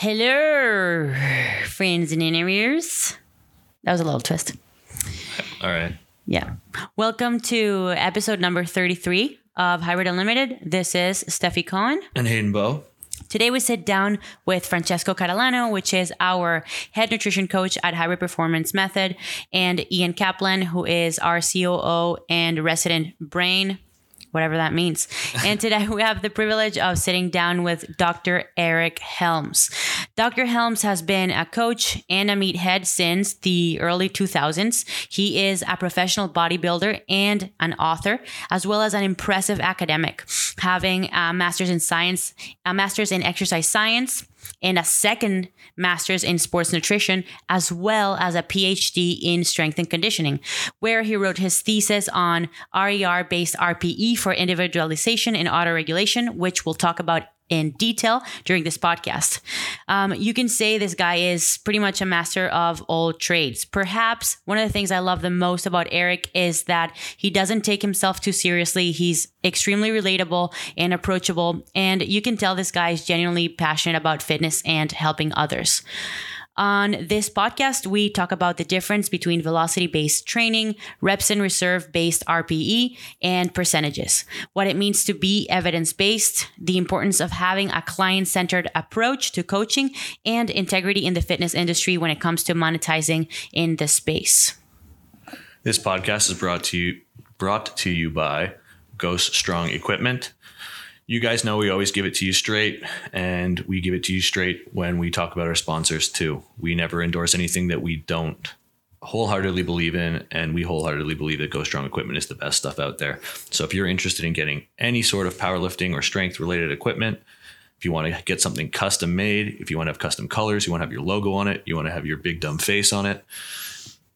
Hello, friends and interviewers. That was a little twist. All right. Yeah. Welcome to episode number 33 of Hybrid Unlimited. This is Stefi Cohen. And Hayden Bowe. Today we sit down with Francesco Catalano, which is our head nutrition coach at Hybrid Performance Method, and Ian Kaplan, who is our COO and resident brain whatever that means. and today we have the privilege of sitting down with Dr. Eric Helms. Dr. Helms has been a coach and a meathead since the early 2000s. He is a professional bodybuilder and an author, as well as an impressive academic, having a master's in science, a master's in exercise science and a second master's in sports nutrition, as well as a PhD in strength and conditioning, where he wrote his thesis on RIR based RPE for individualization and autoregulation, which we'll talk about in detail during this podcast. Um, you can say this guy is pretty much a master of all trades. Perhaps one of the things I love the most about Eric is that he doesn't take himself too seriously. He's extremely relatable and approachable, and you can tell this guy is genuinely passionate about fitness and helping others. On this podcast, we talk about the difference between velocity based training, reps and reserve based RPE, and percentages, what it means to be evidence based, the importance of having a client centered approach to coaching, and integrity in the fitness industry when it comes to monetizing in the space. This podcast is brought to you brought to you by Go Strong Equipment you guys know we always give it to you straight, and we give it to you straight when we talk about our sponsors too. We never endorse anything that we don't wholeheartedly believe in, and we wholeheartedly believe that Go Strong equipment is the best stuff out there. So if you're interested in getting any sort of powerlifting or strength related equipment, if you want to get something custom made, if you want to have custom colors, you want to have your logo on it, you want to have your big dumb face on it,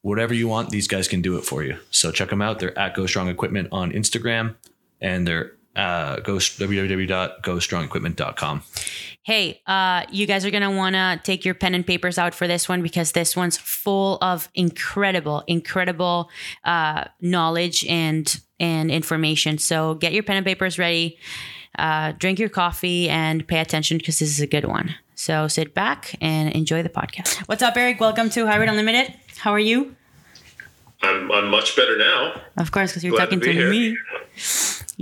whatever you want, these guys can do it for you. So check them out. They're at Go Strong Equipment on Instagram, and they're uh, go www.gostrongequipment.com. Hey, uh, you guys are going to want to take your pen and papers out for this one because this one's full of incredible, incredible uh, knowledge and and information. So get your pen and papers ready, uh, drink your coffee, and pay attention because this is a good one. So sit back and enjoy the podcast. What's up, Eric? Welcome to Hybrid Unlimited. How are you? I'm, I'm much better now. Of course, because you're Glad talking to, to me.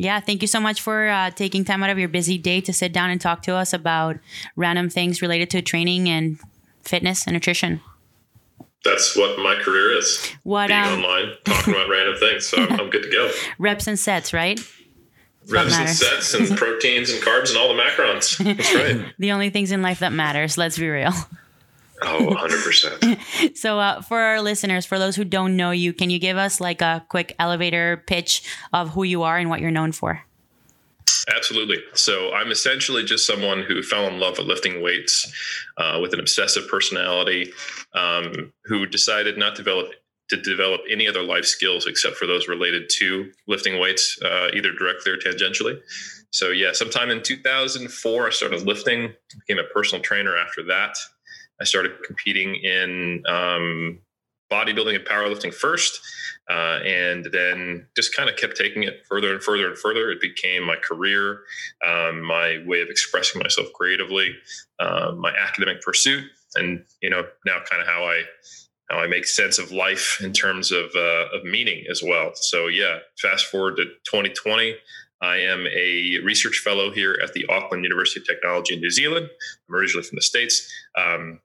Yeah, thank you so much for uh, taking time out of your busy day to sit down and talk to us about random things related to training and fitness and nutrition. That's what my career is. What being um, online, talking about random things. So I'm, I'm, good to go. Reps and sets, right? Reps and sets and proteins and carbs and all the macrons. That's right. the only things in life that matters. Let's be real. Oh, 100%. so, uh, for our listeners, for those who don't know you, can you give us like a quick elevator pitch of who you are and what you're known for? Absolutely. So, I'm essentially just someone who fell in love with lifting weights uh, with an obsessive personality, um, who decided not to develop to develop any other life skills except for those related to lifting weights, uh, either directly or tangentially. So, yeah, sometime in 2004, I started lifting, became a personal trainer after that. I started competing in um, bodybuilding and powerlifting first, uh, and then just kind of kept taking it further and further and further. It became my career, um, my way of expressing myself creatively, uh, my academic pursuit, and you know now kind of how I how I make sense of life in terms of uh, of meaning as well. So yeah, fast forward to 2020. I am a research fellow here at the Auckland University of Technology in New Zealand. I'm originally from the States. Um,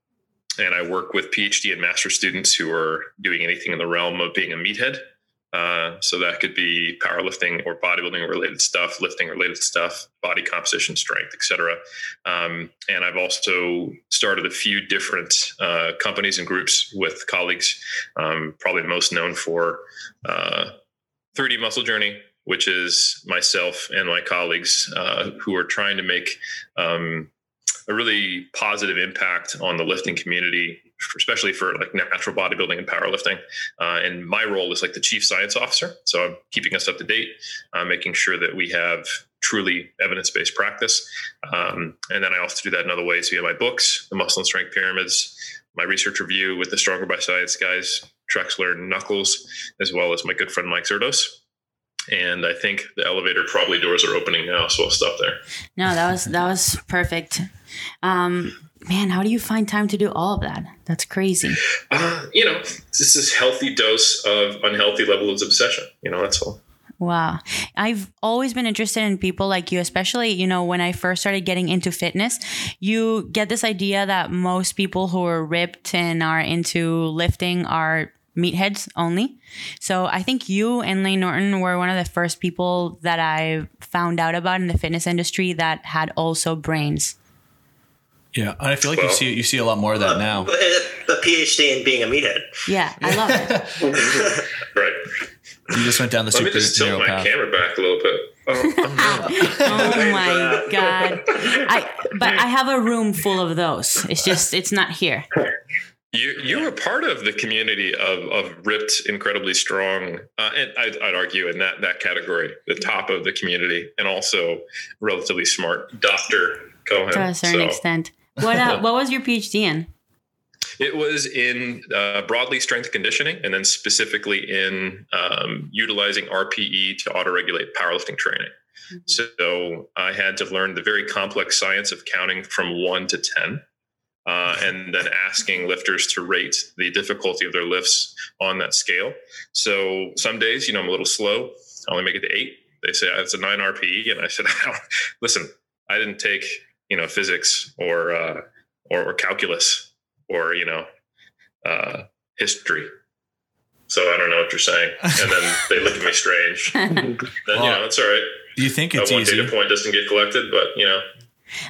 and I work with PhD and master students who are doing anything in the realm of being a meathead. Uh, so that could be powerlifting or bodybuilding related stuff, lifting related stuff, body composition, strength, etc. Um, and I've also started a few different uh, companies and groups with colleagues. Um, probably most known for uh, 3D Muscle Journey, which is myself and my colleagues uh, who are trying to make um, a really positive impact on the lifting community, especially for like natural bodybuilding and powerlifting. Uh, and my role is like the chief science officer. So I'm keeping us up to date, uh, making sure that we have truly evidence based practice. Um, and then I also do that in other ways via my books, The Muscle and Strength Pyramids, my research review with the Stronger by Science guys, Trexler and Nuckols, as well as my good friend Mike Zourdos and I think the elevator probably doors are opening now, so I'll stop there. No, that was that was perfect. Um, man, how do you find time to do all of that? That's crazy. Uh, you know, this is healthy dose of unhealthy level of obsession. You know, that's all. Wow. I've always been interested in people like you, especially, you know, when I first started getting into fitness, you get this idea that most people who are ripped and are into lifting are meatheads only. So I think you and Layne Norton were one of the first people that I found out about in the fitness industry that had also brains. Yeah, and I feel like well, you see you see a lot more of that now. A PhD in being a meathead. Yeah, I love it. right. You just went down the Let super me just tilt my path. camera back a little bit. Oh, oh, oh my god! I but I have a room full of those. It's just it's not here. You you were part of the community of, of ripped, incredibly strong, uh, and I'd, I'd, argue in that that category, the top of the community, and also relatively smart, Doctor Cohen. To a certain so. extent. What uh, what was your PhD in? It was in uh, broadly strength conditioning, and then specifically in um, utilizing RPE to auto-regulate powerlifting training. Mm-hmm. So I had to learn the very complex science of counting from one to ten uh, and then asking lifters to rate the difficulty of their lifts on that scale. So some days, you know, I'm a little slow. I only make it to eight. They say it's a nine RPE, and I said, "Listen, I didn't take you know physics or uh, or, or, calculus or you know uh, history." So I don't know what you're saying. And then they look at me strange. then well, you know, it's all right. Do you think it's one easy? data point doesn't get collected, but you know,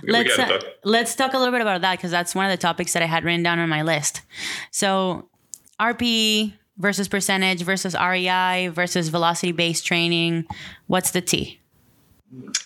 let's uh, let's talk a little bit about that because that's one of the topics that I had written down on my list. So, RPE versus percentage versus RIR versus velocity based training. What's the T?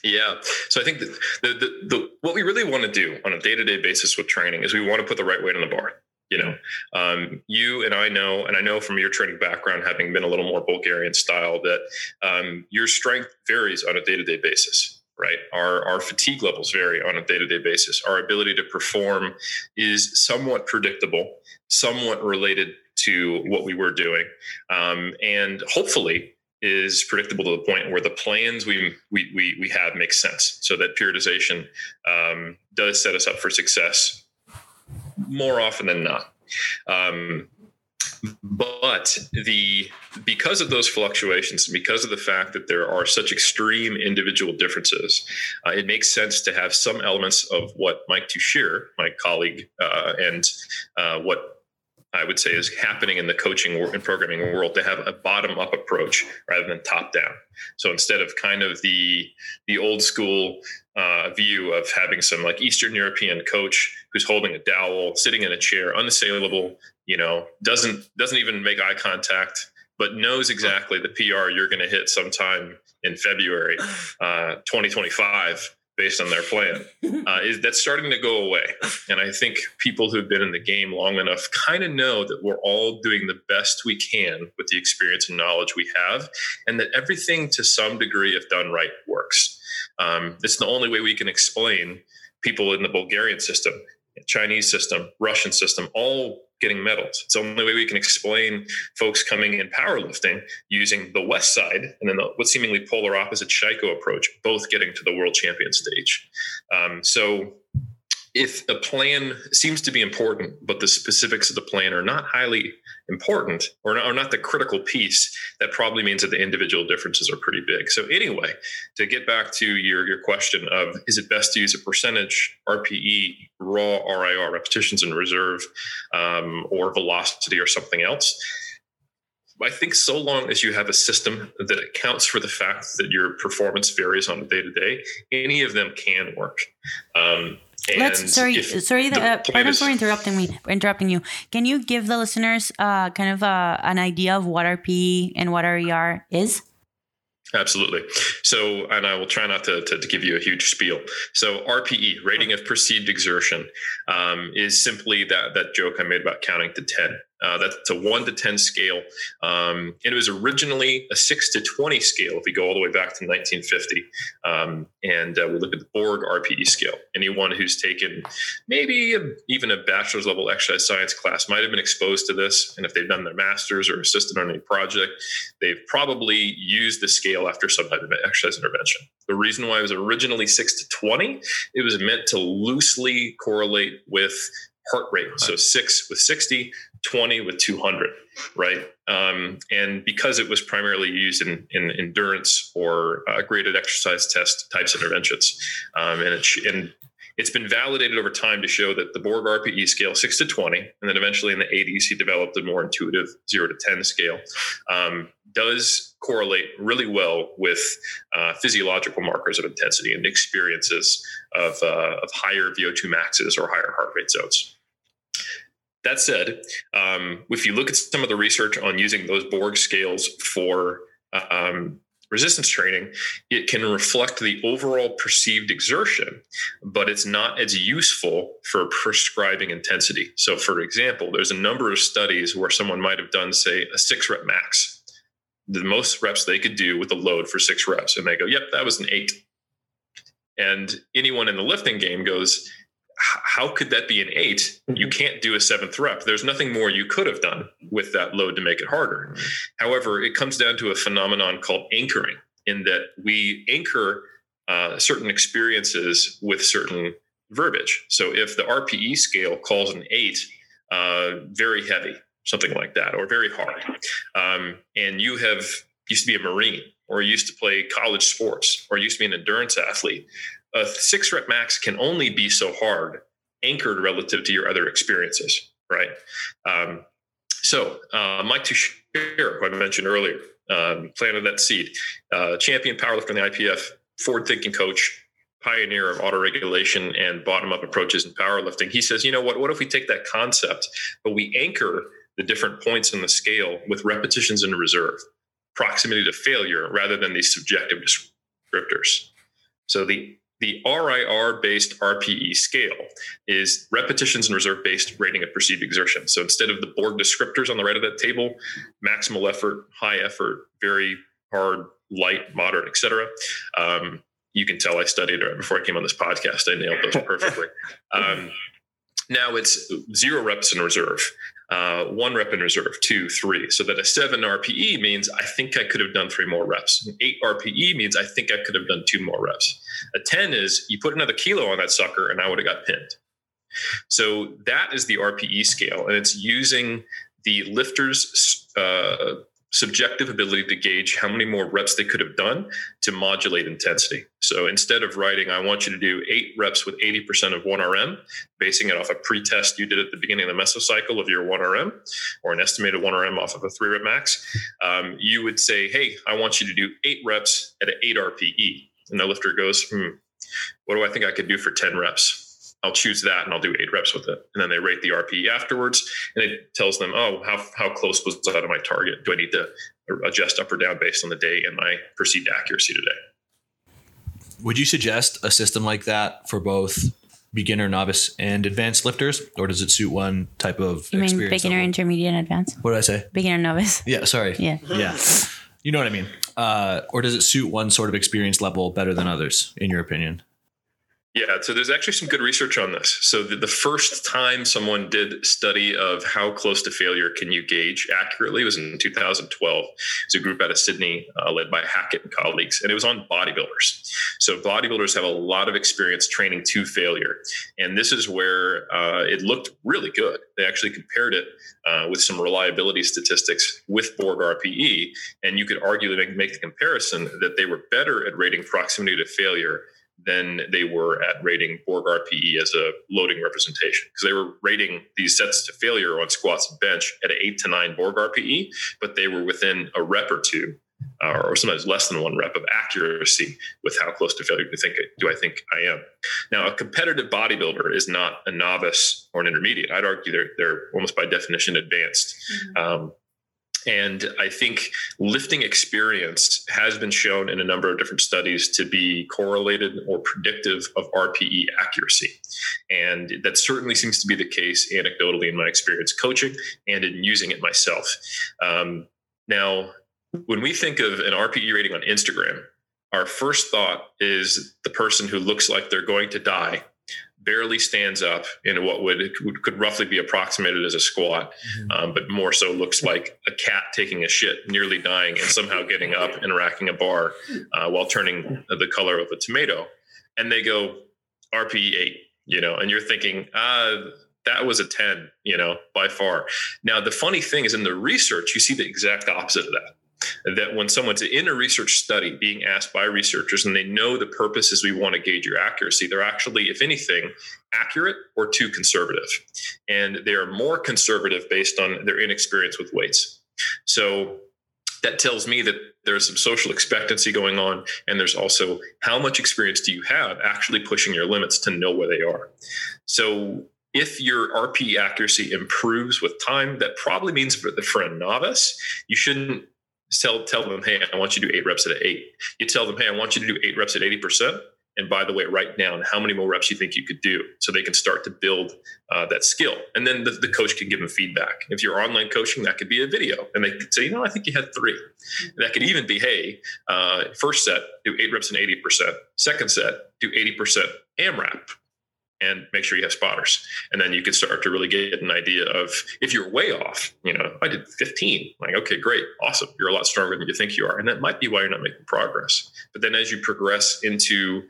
Yeah. So I think the, the, the, what we really want to do on a day to day basis with training is we want to put the right weight on the bar. You know, um, you and I know, and I know from your training background, having been a little more Bulgarian style, that um, your strength varies on a day to day basis right? Our, our fatigue levels vary on a day to day basis. Our ability to perform is somewhat predictable, somewhat related to what we were doing. Um, and hopefully, is predictable to the point where the plans we we we, we have make sense. So that periodization um, does set us up for success more often than not. Um, but the because of those fluctuations because of the fact that there are such extreme individual differences uh, it makes sense to have some elements of what mike tuchscherer my colleague uh, and uh, what I would say is happening in the coaching and programming world to have a bottom up approach rather than top down. So instead of kind of the the old school uh, view of having some like Eastern European coach who's holding a dowel, sitting in a chair, unassailable, you know, doesn't doesn't even make eye contact, but knows exactly the PR you're going to hit sometime in February uh, 2025 based on their plan. Uh, is that's starting to go away, and I think people who've been in the game long enough kind of know that we're all doing the best we can with the experience and knowledge we have, and that everything to some degree, if done right, works. Um, it's the only way we can explain people in the Bulgarian system, Chinese system, Russian system, all getting medals. It's the only way we can explain folks coming in powerlifting using the West side and then the, what seemingly polar opposite Sheiko approach, both getting to the world champion stage. Um, so if a plan seems to be important, but the specifics of the plan are not highly important or not, or not, the critical piece, that probably means that the individual differences are pretty big. So anyway, to get back to your, your question of is it best to use a percentage, RPE, raw RIR, repetitions in reserve, um, or velocity or something else? I think so long as you have a system that accounts for the fact that your performance varies on a day to day, any of them can work. Um, Let's sorry sorry the, uh, pardon for interrupting me interrupting you. Can you give the listeners uh, kind of uh, an idea of what RPE and what RIR is? Absolutely. So, and I will try not to, to, to, give you a huge spiel. So, RPE, rating of perceived exertion, um, is simply that that joke I made about counting to ten. Uh, that's a one to 10 scale. Um, and it was originally a six to 20 scale if we go all the way back to 1950. Um, and uh, we look at the Borg RPE scale. Anyone who's taken maybe a, even a bachelor's level exercise science class might have been exposed to this. And if they've done their master's or assisted on any project, they've probably used the scale after some type of exercise intervention. The reason why it was originally six to 20, it was meant to loosely correlate with heart rate. So six with 60, 20 with 200, right? Um, and because it was primarily used in, in endurance or uh, graded exercise test types interventions, um, and, it, and it's been validated over time to show that the Borg RPE scale, six to 20, and then eventually in the 80s, he developed a more intuitive zero to 10 scale, um, does correlate really well with uh, physiological markers of intensity and experiences of, uh, of higher VO2 maxes or higher heart rate zones. That said, um, if you look at some of the research on using those Borg scales for um, resistance training, it can reflect the overall perceived exertion, but it's not as useful for prescribing intensity. So, for example, there's a number of studies where someone might have done, say, a six rep max, the most reps they could do with a load for six reps. And they go, yep, that was an eight. And anyone in the lifting game goes, how could that be an 8 You mm-hmm. can't do a seventh rep. There's nothing more you could have done with that load to make it harder. However, it comes down to a phenomenon called anchoring, in that we anchor uh, certain experiences with certain verbiage. So if the RPE scale calls an eight uh, very heavy, something like that, or very hard, um, and you have used to be a Marine or used to play college sports or used to be an endurance athlete, a six rep max can only be so hard anchored relative to your other experiences, right? Um, so, uh, Mike Tuchscherer, who I mentioned earlier, um, planted that seed, uh, champion powerlifter in the IPF, forward thinking coach, pioneer of auto regulation and bottom up approaches in powerlifting. He says, you know what? What if we take that concept, but we anchor the different points in the scale with repetitions in reserve, proximity to failure, rather than these subjective descriptors. So the the RIR based RPE scale is repetitions and reserve based rating of perceived exertion. So instead of the Borg descriptors on the right of that table, maximal effort, high effort, very hard, light, moderate, etc. Um, you can tell I studied it before I came on this podcast. I nailed those perfectly. Um, now it's zero reps in reserve uh, one rep in reserve, two, three. So that a seven RPE means I think I could have done three more reps. An eight RPE means I think I could have done two more reps. A 10 is you put another kilo on that sucker and I would have got pinned. So that is the RPE scale, and it's using the lifter's uh, subjective ability to gauge how many more reps they could have done to modulate intensity. So instead of writing, I want you to do eight reps with 80% of 1RM, basing it off a pre-test you did at the beginning of the mesocycle of your 1RM, or an estimated 1RM off of a three rep max, um, you would say, hey, I want you to do eight reps at an 8 RPE. And the lifter goes, hmm, what do I think I could do for 10 reps? I'll choose that and I'll do eight reps with it. And then they rate the RPE afterwards and it tells them, oh, how, how close was that to my target? Do I need to adjust up or down based on the day and my perceived accuracy today? Would you suggest a system like that for both beginner, novice, and advanced lifters, or does it suit one type of you mean beginner, level? intermediate, and advanced? What did I say? Beginner, novice. Yeah, sorry. Yeah. Yeah. You know what I mean? Uh, or does it suit one sort of experience level better than others, in your opinion? Yeah, so there's actually some good research on this. So the, the, first time someone did study of how close to failure can you gauge accurately was in 2012. It's a group out of Sydney uh, led by Hackett and colleagues, and it was on bodybuilders. So bodybuilders have a lot of experience training to failure, and this is where uh, it looked really good. They actually compared it uh, with some reliability statistics with Borg RPE, and you could argue make, make the comparison that they were better at rating proximity to failure than they were at rating Borg RPE as a loading representation because they were rating these sets to failure on squats and bench at an eight to nine Borg RPE, but they were within a rep or two, uh, or sometimes less than one rep of accuracy with how close to failure do, think, do I think I am. Now, a competitive bodybuilder is not a novice or an intermediate. I'd argue they're, they're almost by definition advanced. Mm-hmm. Um, and I think lifting experience has been shown in a number of different studies to be correlated or predictive of RPE accuracy. And that certainly seems to be the case anecdotally in my experience coaching and in using it myself. Um, now, when we think of an RPE rating on Instagram, our first thought is the person who looks like they're going to die barely stands up in what would could roughly be approximated as a squat, mm-hmm. um, but more so looks like a cat taking a shit, nearly dying, and somehow getting up and racking a bar uh, while turning the color of a tomato. And they go RPE eight, you know, and you're thinking, ah. That was a 10, you know, by far. Now, the funny thing is in the research, you see the exact opposite of that that when someone's in a research study being asked by researchers and they know the purpose is we want to gauge your accuracy, they're actually, if anything, accurate or too conservative. And they are more conservative based on their inexperience with weights. So that tells me that there's some social expectancy going on. And there's also how much experience do you have actually pushing your limits to know where they are. So if your RP accuracy improves with time, that probably means for, for a novice, you shouldn't tell tell them, hey, I want you to do eight reps at eight. You tell them, hey, I want you to do eight reps at eighty percent. And by the way, write down how many more reps you think you could do, so they can start to build uh, that skill. And then the, the, coach can give them feedback. If you're online coaching, that could be a video, and they could say, you know, I think you had 3 and that could even be, hey, uh, first set do eight reps and eighty percent. Second set do eighty percent AMRAP and make sure you have spotters. And then you can start to really get an idea of if you're way off, you know, I did 15. Like, okay, great, awesome. You're a lot stronger than you think you are. And that might be why you're not making progress. But then as you progress into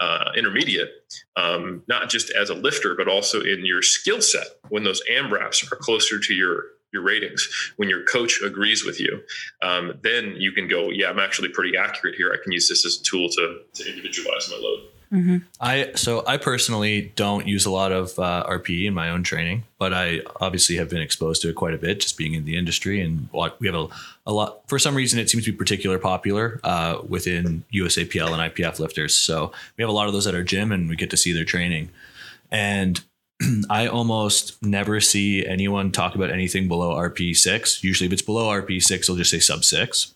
uh, intermediate, um, not just as a lifter, but also in your skill set, when those AMRAPs are closer to your your ratings when your coach agrees with you um, then you can go yeah i'm actually pretty accurate here i can use this as a tool to, to individualize my load Mm-hmm. I so I personally don't use a lot of uh, RPE in my own training, but I obviously have been exposed to it quite a bit, just being in the industry. And we have a, a lot. For some reason, it seems to be particularly popular uh, within USAPL and IPF lifters. So we have a lot of those at our gym, and we get to see their training. And I almost never see anyone talk about anything below RP six. Usually, if it's below RP six, they'll just say sub six.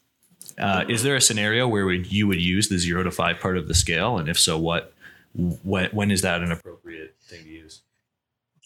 Uh, is there a scenario where you would use the zero to five part of the scale, and if so, what? When when is that an appropriate thing to use?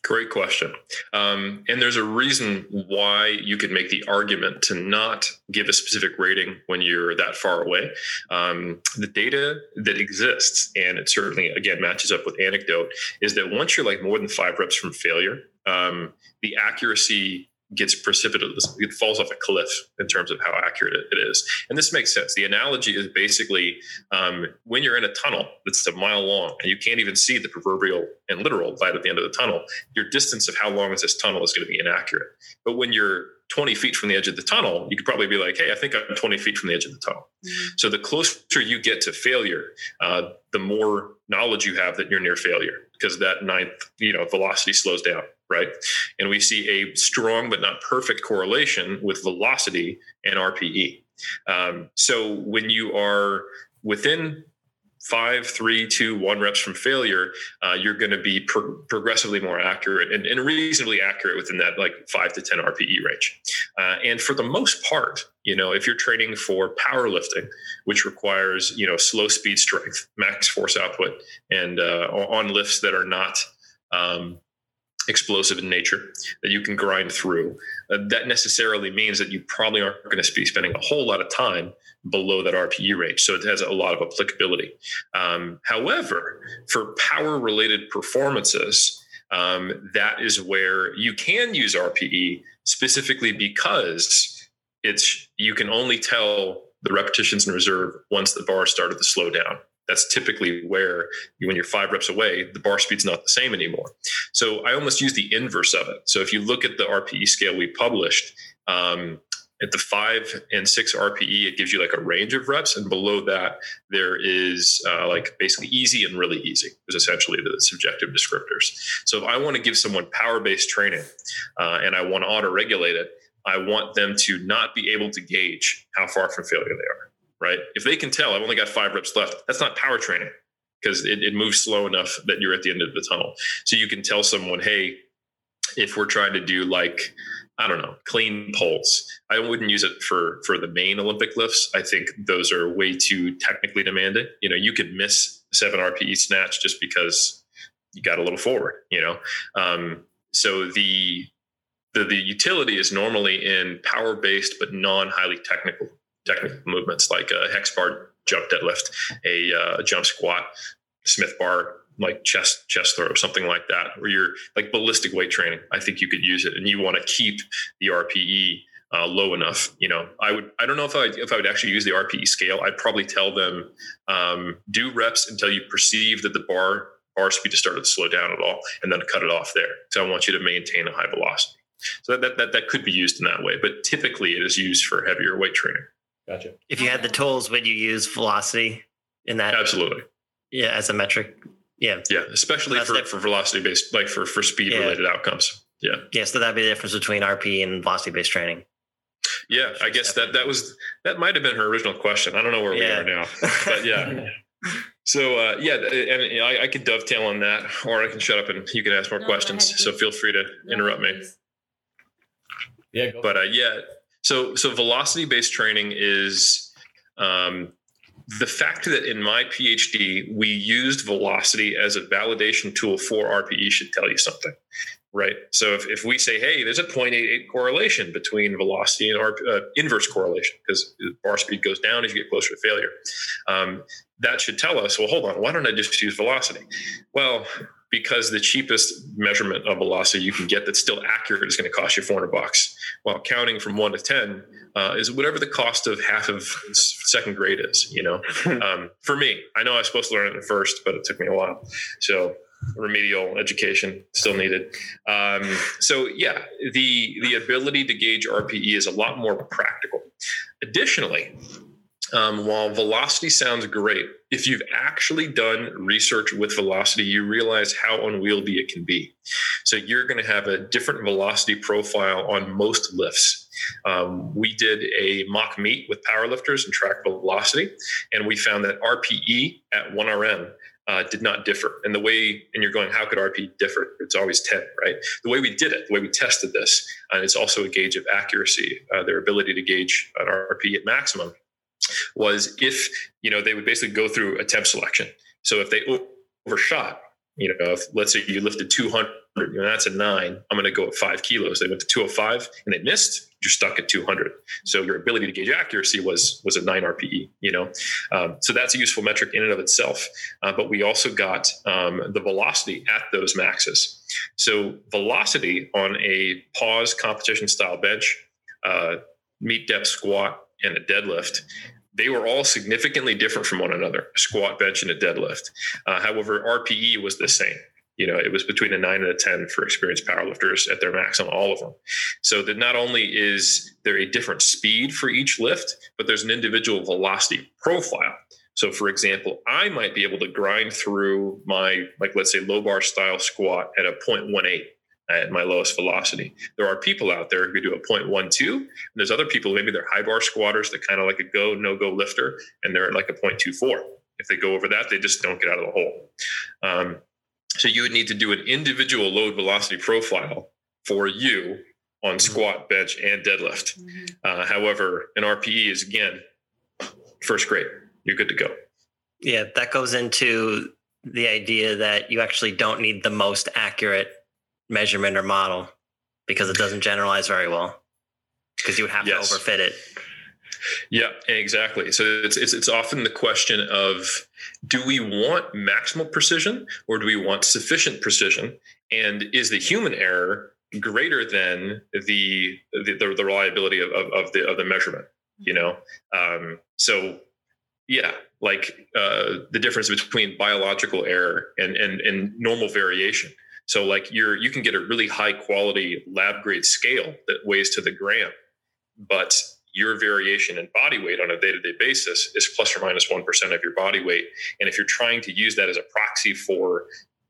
Great question. Um, and there's a reason why you could make the argument to not give a specific rating when you're that far away. Um, the data that exists, and it certainly, again, matches up with anecdote, is that once you're like more than five reps from failure, um, the accuracy gets precipitous, it falls off a cliff in terms of how accurate it is. And this makes sense. The analogy is basically um, when you're in a tunnel that's a mile long and you can't even see the proverbial and literal light at the end of the tunnel, your distance of how long is this tunnel is going to be inaccurate. But when you're 20 feet from the edge of the tunnel, you could probably be like, hey, I think I'm 20 feet from the edge of the tunnel. Mm-hmm. So the closer you get to failure, uh, the more knowledge you have that you're near failure because that ninth, you know, velocity slows down right? And we see a strong but not perfect correlation with velocity and RPE. Um, so when you are within five, three, two, one reps from failure, uh, you're going to be pro- progressively more accurate and, and, reasonably accurate within that like five to 10 RPE range. Uh, and for the most part, you know, if you're training for powerlifting, which requires, you know, slow speed strength, max force output, and uh, on lifts that are not um, explosive in nature that you can grind through. Uh, that necessarily means that you probably aren't going to be spending a whole lot of time below that RPE range. So it has a lot of applicability. Um, however, for power related performances, um, that is where you can use RPE specifically because it's you can only tell the repetitions in reserve once the bar started to slow down that's typically where when you're five reps away, the bar speed's not the same anymore. So I almost use the inverse of it. So if you look at the RPE scale we published, um, at the five and six RPE, it gives you like a range of reps, and below that there is uh, like basically easy and really easy is essentially the subjective descriptors. So if I want to give someone power based training uh, and I want to auto regulate it, I want them to not be able to gauge how far from failure they are right? If they can tell I've only got five reps left, that's not power training because it, it moves slow enough that you're at the end of the tunnel. So you can tell someone, hey, if we're trying to do like I don't know, clean pulls. I wouldn't use it for for the main Olympic lifts. I think those are way too technically demanding. You know, you could miss seven RPE snatch just because you got a little forward. You know, um, so the, the the utility is normally in power based but non highly technical technical movements like a hex bar jump deadlift, a uh, jump squat, Smith bar like chest chest throw, something like that, where you're like ballistic weight training. I think you could use it, and you want to keep the RPE uh, low enough. You know, I would. I don't know if I if I would actually use the RPE scale. I'd probably tell them um, do reps until you perceive that the bar bar speed has started to slow down at all, and then cut it off there. So I want you to maintain a high velocity. So that, that, that, that could be used in that way, but typically it is used for heavier weight training. Gotcha. If you had the tools, would you use velocity in that? Absolutely. Yeah, as a metric. Yeah. Yeah, especially That's for, diff- for velocity based, like for, for speed Yeah. related outcomes. Yeah. Yeah. So that'd be the difference between RP and velocity based training. Yeah. I guess that, that was, that might've been her original question. I don't know where Yeah. we are now, but yeah. So uh, yeah, and I, I could dovetail on that, or I can shut up and you can ask more No, questions. ahead, So feel free to interrupt me. Yeah. Go. but uh, yeah so so velocity based training is um, the fact that in my phd we used velocity as a validation tool for rpe should tell you something right? So if, if we say hey there's a 0.88 correlation between velocity and RP, uh, inverse correlation because bar speed goes down as you get closer to failure um, that should tell us well hold on why don't i just use velocity? Well because the cheapest measurement of velocity you can get that's still accurate is going to cost you 400 bucks. While counting from 1 to 10 uh, is whatever the cost of half of second grade is you know? Um, for me i know i was supposed to learn it in first but it took me a while. So remedial education still needed. Um, so yeah the the ability to gauge rpe is a lot more practical. Additionally um, while velocity sounds great, if you've actually done research with velocity, you realize how unwieldy it can be. So you're going to have a different velocity profile on most lifts. Um, we did a mock meet with powerlifters and track velocity, and we found that RPE at 1RM uh, did not differ. And the way, and you're going, how could RPE differ? It's always 10, right? The way we did it, the way we tested this, and it's also a gauge of accuracy, uh, their ability to gauge an RPE at maximum was if you know they would basically go through attempt selection. So if they overshot, you know, if let's say you lifted 200, you know, that's a nine. I'm going to go at five kilos. They went to 205 and they missed. You're stuck at 200. So your ability to gauge accuracy was was a nine RPE. You know, um, so that's a useful metric in and of itself. Uh, but we also got um, the velocity at those maxes. So velocity on a pause competition style bench, uh, meet depth squat, and a deadlift they were all significantly different from one another a squat bench and a deadlift. Uh, however rpe was the same. You know it was between a 9 and a 10 for experienced powerlifters at their maximum all of them. So that not only is there a different speed for each lift but there's an individual velocity profile. So for example i might be able to grind through my like let's say low bar style squat at a 0.18 at my lowest velocity. There are people out there who do a 0.12, and there's other people, maybe they're high bar squatters that kind of like a go, no go lifter, and they're at like a 0.24. If they go over that, they just don't get out of the hole. Um, so you would need to do an individual load velocity profile for you on squat, bench, and deadlift. Uh, however, an RPE is again first grade. You're good to go. Yeah, that goes into the idea that you actually don't need the most accurate measurement or model because it doesn't generalize very well because you would have Yes. to overfit it. Yeah, exactly. So it's, it's it's often the question of do we want maximal precision or do we want sufficient precision? And is the human error greater than the the, the, reliability of, of, of the of the measurement? You know, um, so yeah, like uh, the difference between biological error and, and and normal variation. So like you're you can get a really high quality lab grade scale that weighs to the gram, but your variation in body weight on a day-to-day basis is plus or minus 1 of your body weight. And if you're trying to use that as a proxy for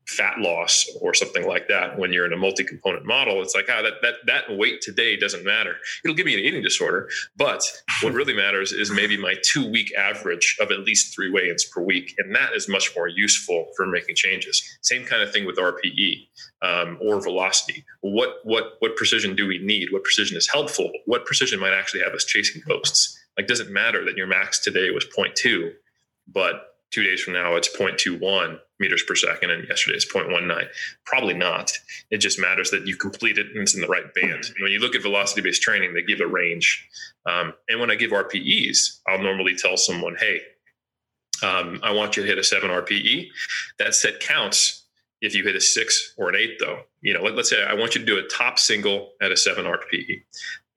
fat loss or something like that when you're in a multi-component model it's like ah that that that weight today doesn't matter. It'll give me an eating disorder but what really matters is maybe my two week average of at least three weigh-ins per week and that is much more useful for making changes. Same kind of thing with rpe um, or velocity. What what what precision do we need? What precision is helpful? What precision might actually have us chasing ghosts? Like does it matter that your max today was 0.2 but two days from now it's 0.21 meters per second and yesterday it's 0.19 probably not. It just matters that you complete it and it's in the right band. When you look at velocity based training they give a range. Um, and when i give rpes i'll normally tell someone hey um, i want you to hit a 7 rpe that set counts if you hit a 6 or an 8 though. You know let, us say i want you to do a top single at a 7 rpe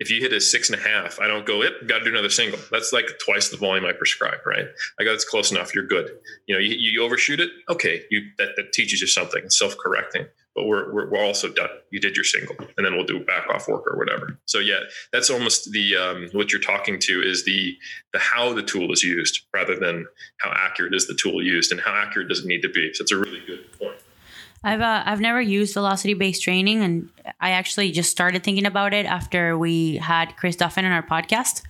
if you hit a six and a half, I don't go, it, got to do another single. That's like twice the volume I prescribe, right? I go, it's close enough. You're good. You know, you, you overshoot it. Okay. You, that, that teaches you something. Self-correcting, but we're, we're, we're also done. You did your single and then we'll do back off work or whatever. So yeah, that's almost the, um, what you're talking to is the, the, how the tool is used rather than how accurate is the tool used and how accurate does it need to be. So it's a really good point. I've uh, I've never used velocity based training, and I actually just started thinking about it after we had Chris Duffin on our podcast.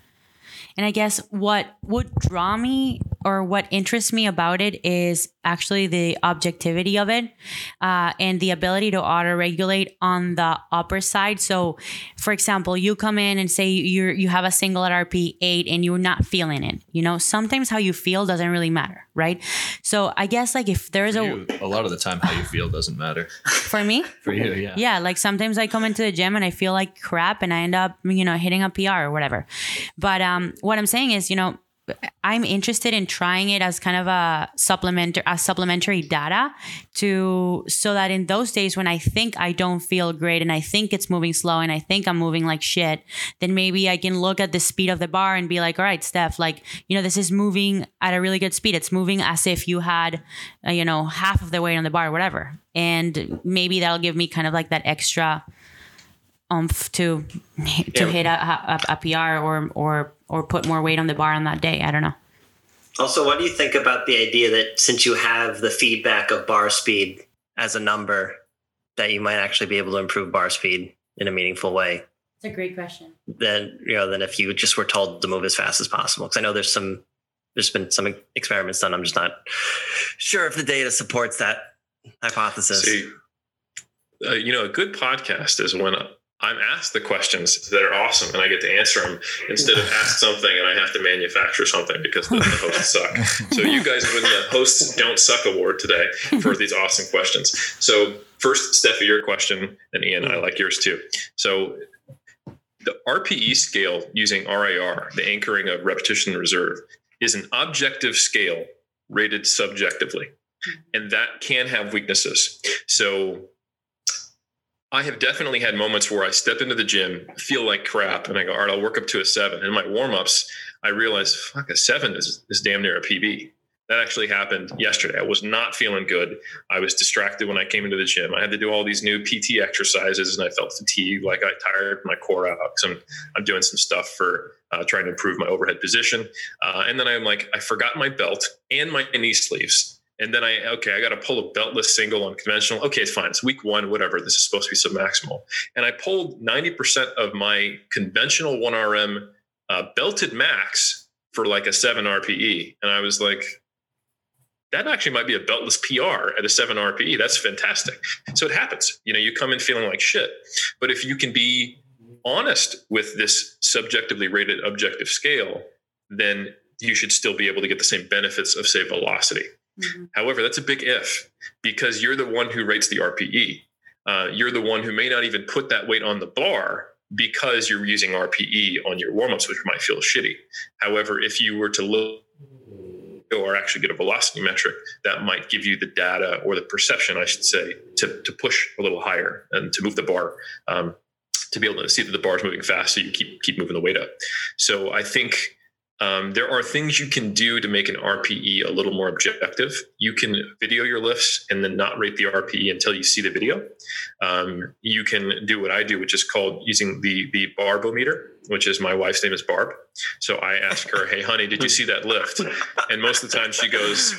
And I guess what would draw me or what interests me about it is actually the objectivity of it uh, and the ability to auto regulate on the upper side. So, for example, you come in and say you you have a single at RP eight and you're not feeling it. You know, sometimes how you feel doesn't really matter, right? So I guess like if there's a you, a lot of the time how you feel doesn't matter for me, for you. Yeah. yeah, like sometimes I come into the gym and I feel like crap and I end up, you know, hitting a PR or whatever. But um, what I'm saying is, you know, I'm interested in trying it as kind of a supplementary, a supplementary data to so that in those days when I think I don't feel great and I think it's moving slow and I think I'm moving like shit, then maybe I can look at the speed of the bar and be like, all right, Steph, like you know, this is moving at a really good speed. It's moving as if you had, uh, you know, half of the weight on the bar, or whatever, and maybe that'll give me kind of like that extra umph to to Yeah. hit a, a, a PR or or or put more weight on the bar on that day. I don't know. Also, what do you think about the idea that since you have the feedback of bar speed as a number, that you might actually be able to improve bar speed in a meaningful way? It's a great question. Then you know, than if you just were told to move as fast as possible. Because I know there's some, there's been some experiments done. I'm just not sure if the data supports that hypothesis. See, uh, you know, a good podcast is when I'm asked the questions that are awesome and I get to answer them instead of ask something and I have to manufacture something because the, the hosts suck. So you guys win the hosts don't suck award today for these awesome questions. So first, Stefi, your question, and Ian, I like yours too. So the RPE scale using RIR, the anchoring of repetition reserve, is an objective scale rated subjectively. And that can have weaknesses. So I have definitely had moments where I step into the gym, feel like crap, and I go, all right, I'll work up to a seven. In my warm ups, I realize, fuck, a seven is, is damn near a PB. That actually happened yesterday. I was not feeling good. I was distracted when I came into the gym. I had to do all these new PT exercises and I felt fatigued, like I tired my core out. because I'm, I'm doing some stuff for uh, trying to improve my overhead position. Uh, and then I'm like, I forgot my belt and my knee sleeves. And then I, okay, I got to pull a beltless single on conventional. Okay, it's fine. It's week one, whatever. This is supposed to be submaximal. And I pulled 90% of my conventional 1RM uh, belted max for like a 7 RPE. And I was like, that actually might be a beltless PR at a 7 RPE. That's fantastic. So it happens. You know, you come in feeling like shit. But if you can be honest with this subjectively rated objective scale, then you should still be able to get the same benefits of, say, velocity. Mm-hmm. However, that's a big if because you're the one who rates the RPE. Uh, you're the one who may not even put that weight on the bar because you're using RPE on your warmups, which might feel shitty. However, if you were to look or actually get a velocity metric, that might give you the data or the perception, I should say, to, to push a little higher and to move the bar. Um, to be able to see that the bar is moving fast, so you keep keep moving the weight up. So I think um, there are things you can do to make an RPE a little more objective. You can video your lifts and then not rate the RPE until you see the video. Um, you can do what I do, which is called using the the barbometer, which is my wife's name is Barb. So I ask her, "Hey, honey, did you see that lift?" And most of the time she goes,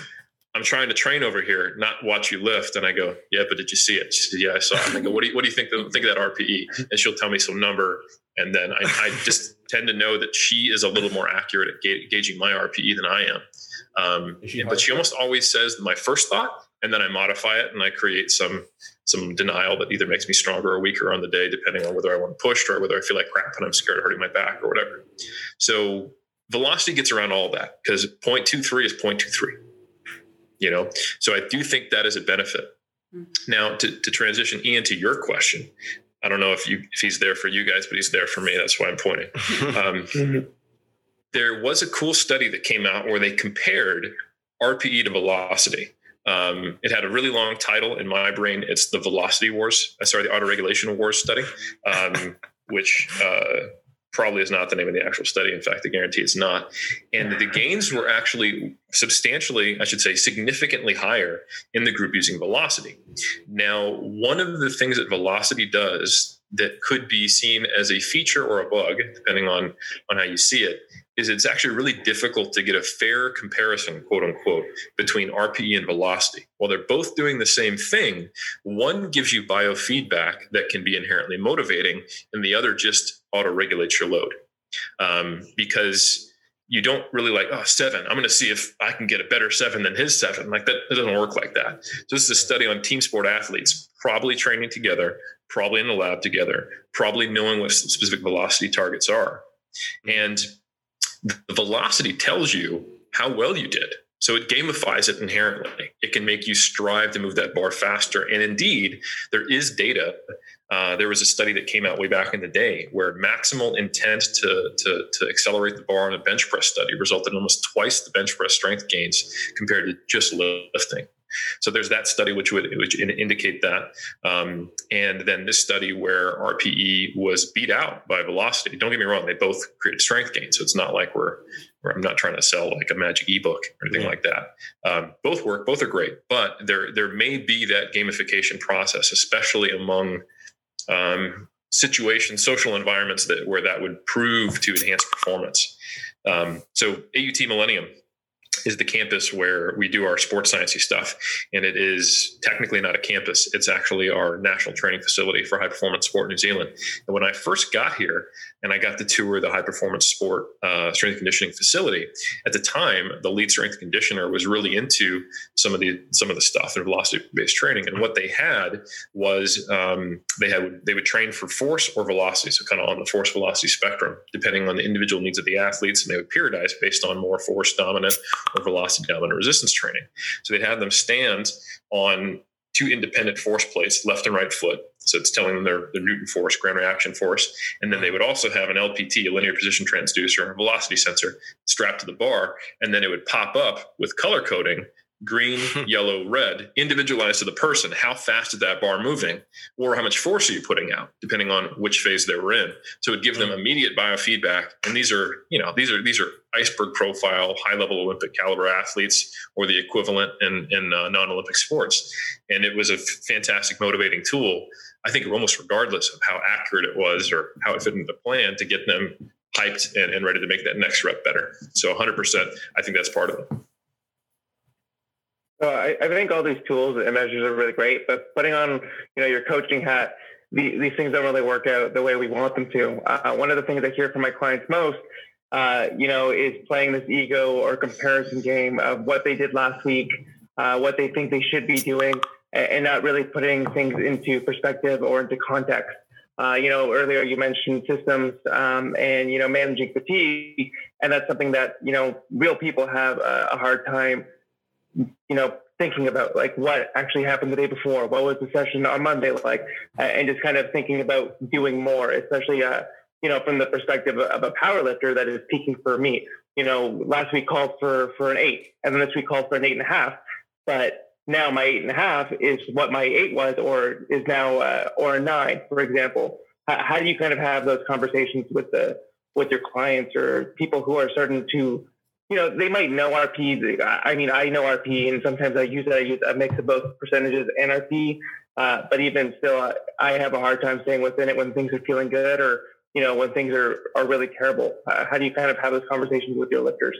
I'm trying to train over here, not watch you lift. And I go, yeah, but did you see it? She said, yeah, I saw it. And I go, what do you, what do you think, think of that RPE? And she'll tell me some number. And then I, I just tend to know that she is a little more accurate at ga- gauging my RPE than I am. Um, she but she almost always says my first thought, and then I modify it and I create some some denial that either makes me stronger or weaker on the day, depending on whether I want to push or whether I feel like crap and I'm scared of hurting my back or whatever. So velocity gets around all that because 0.23 is 0.23 you know? So i do think that is a benefit. Mm-hmm. now to, to transition ian to your question i don't know if you if he's there for you guys but he's there for me. That's why i'm pointing. Um, mm-hmm. there was a cool study that came out where they compared rpe to velocity. Um, it had a really long title. In my brain it's the velocity wars uh, sorry the autoregulation wars study um, which uh, probably is not the name of the actual study. In fact, I guarantee it's not. And the gains were actually substantially, I should say, significantly higher in the group using velocity. Now, one of the things that velocity does that could be seen as a feature or a bug, depending on, on how you see it, is it's actually really difficult to get a fair comparison, quote unquote, between RPE and velocity. While they're both doing the same thing, one gives you biofeedback that can be inherently motivating, and the other just auto regulates your load. Um, because you don't really like, oh, seven, I'm going to see if I can get a better seven than his seven. Like that, it doesn't work like that. So this is a study on team sport athletes, probably training together, probably in the lab together, probably knowing what specific velocity targets are. Mm-hmm. And the velocity tells you how well you did. So it gamifies it inherently. It can make you strive to move that bar faster. And indeed, there is data. Uh, there was a study that came out way back in the day where maximal intent to, to, to accelerate the bar on a bench press study resulted in almost twice the bench press strength gains compared to just lifting. So there's that study which would which indicate that, um, and then this study where RPE was beat out by velocity. Don't get me wrong; they both created strength gain. So it's not like we're, we're I'm not trying to sell like a magic ebook or anything yeah. like that. Um, both work, both are great, but there there may be that gamification process, especially among um, situations, social environments that where that would prove to enhance performance. Um, so AUT Millennium is the campus where we do our sports sciencey stuff. And it is technically not a campus. It's actually our national training facility for high performance sport in New Zealand. And when I first got here and I got to tour the high performance sport uh, strength conditioning facility, at the time, the lead strength conditioner was really into some of the, some of the stuff, their velocity based training. And what they had was um, they had, they would train for force or velocity. So kind of on the force velocity spectrum, depending on the individual needs of the athletes. And they would periodize based on more force dominant or velocity dominant resistance training. So they'd have them stand on two independent force plates, left and right foot. So it's telling them their, their Newton force, ground reaction force. And then they would also have an LPT, a linear position transducer, a velocity sensor strapped to the bar. And then it would pop up with color coding green, yellow, red, individualized to the person. How fast is that bar moving? Or how much force are you putting out, depending on which phase they were in. So it would give them mm. immediate biofeedback. And these are, you know, these are these are iceberg profile, high level Olympic caliber athletes or the equivalent in, in uh, non Olympic sports. And it was a fantastic motivating tool. I think almost regardless of how accurate it was or how it fit into the plan to get them hyped and, and ready to make that next rep better. So 100%, I think that's part of it. So I, I, think all these tools and measures are really great, but putting on you know your coaching hat, the, these things don't really work out the way we want them to. Uh, one of the things I hear from my clients most, uh, you know, is playing this ego or comparison game of what they did last week, uh, what they think they should be doing, and, not really putting things into perspective or into context. Uh, you know, earlier you mentioned systems um, and you know managing fatigue, and that's something that you know real people have a, a hard time you know, thinking about like what actually happened the day before, what was the session on Monday like, and just kind of thinking about doing more, especially, uh, you know, from the perspective of a power lifter that is peaking for me. You know, last week called for for an eight, and then this week called for an eight and a half, but now my eight and a half is what my eight was, or is now uh, or a nine, for example. How, how do you kind of have those conversations with the with your clients or people who are starting to you know, they might know RP. I mean, I know RP, and sometimes I use it. I use a mix of both percentages and RP. Uh, but even still, I have a hard time staying within it when things are feeling good, or you know, when things are are really terrible. Uh, how do you kind of have those conversations with your lifters?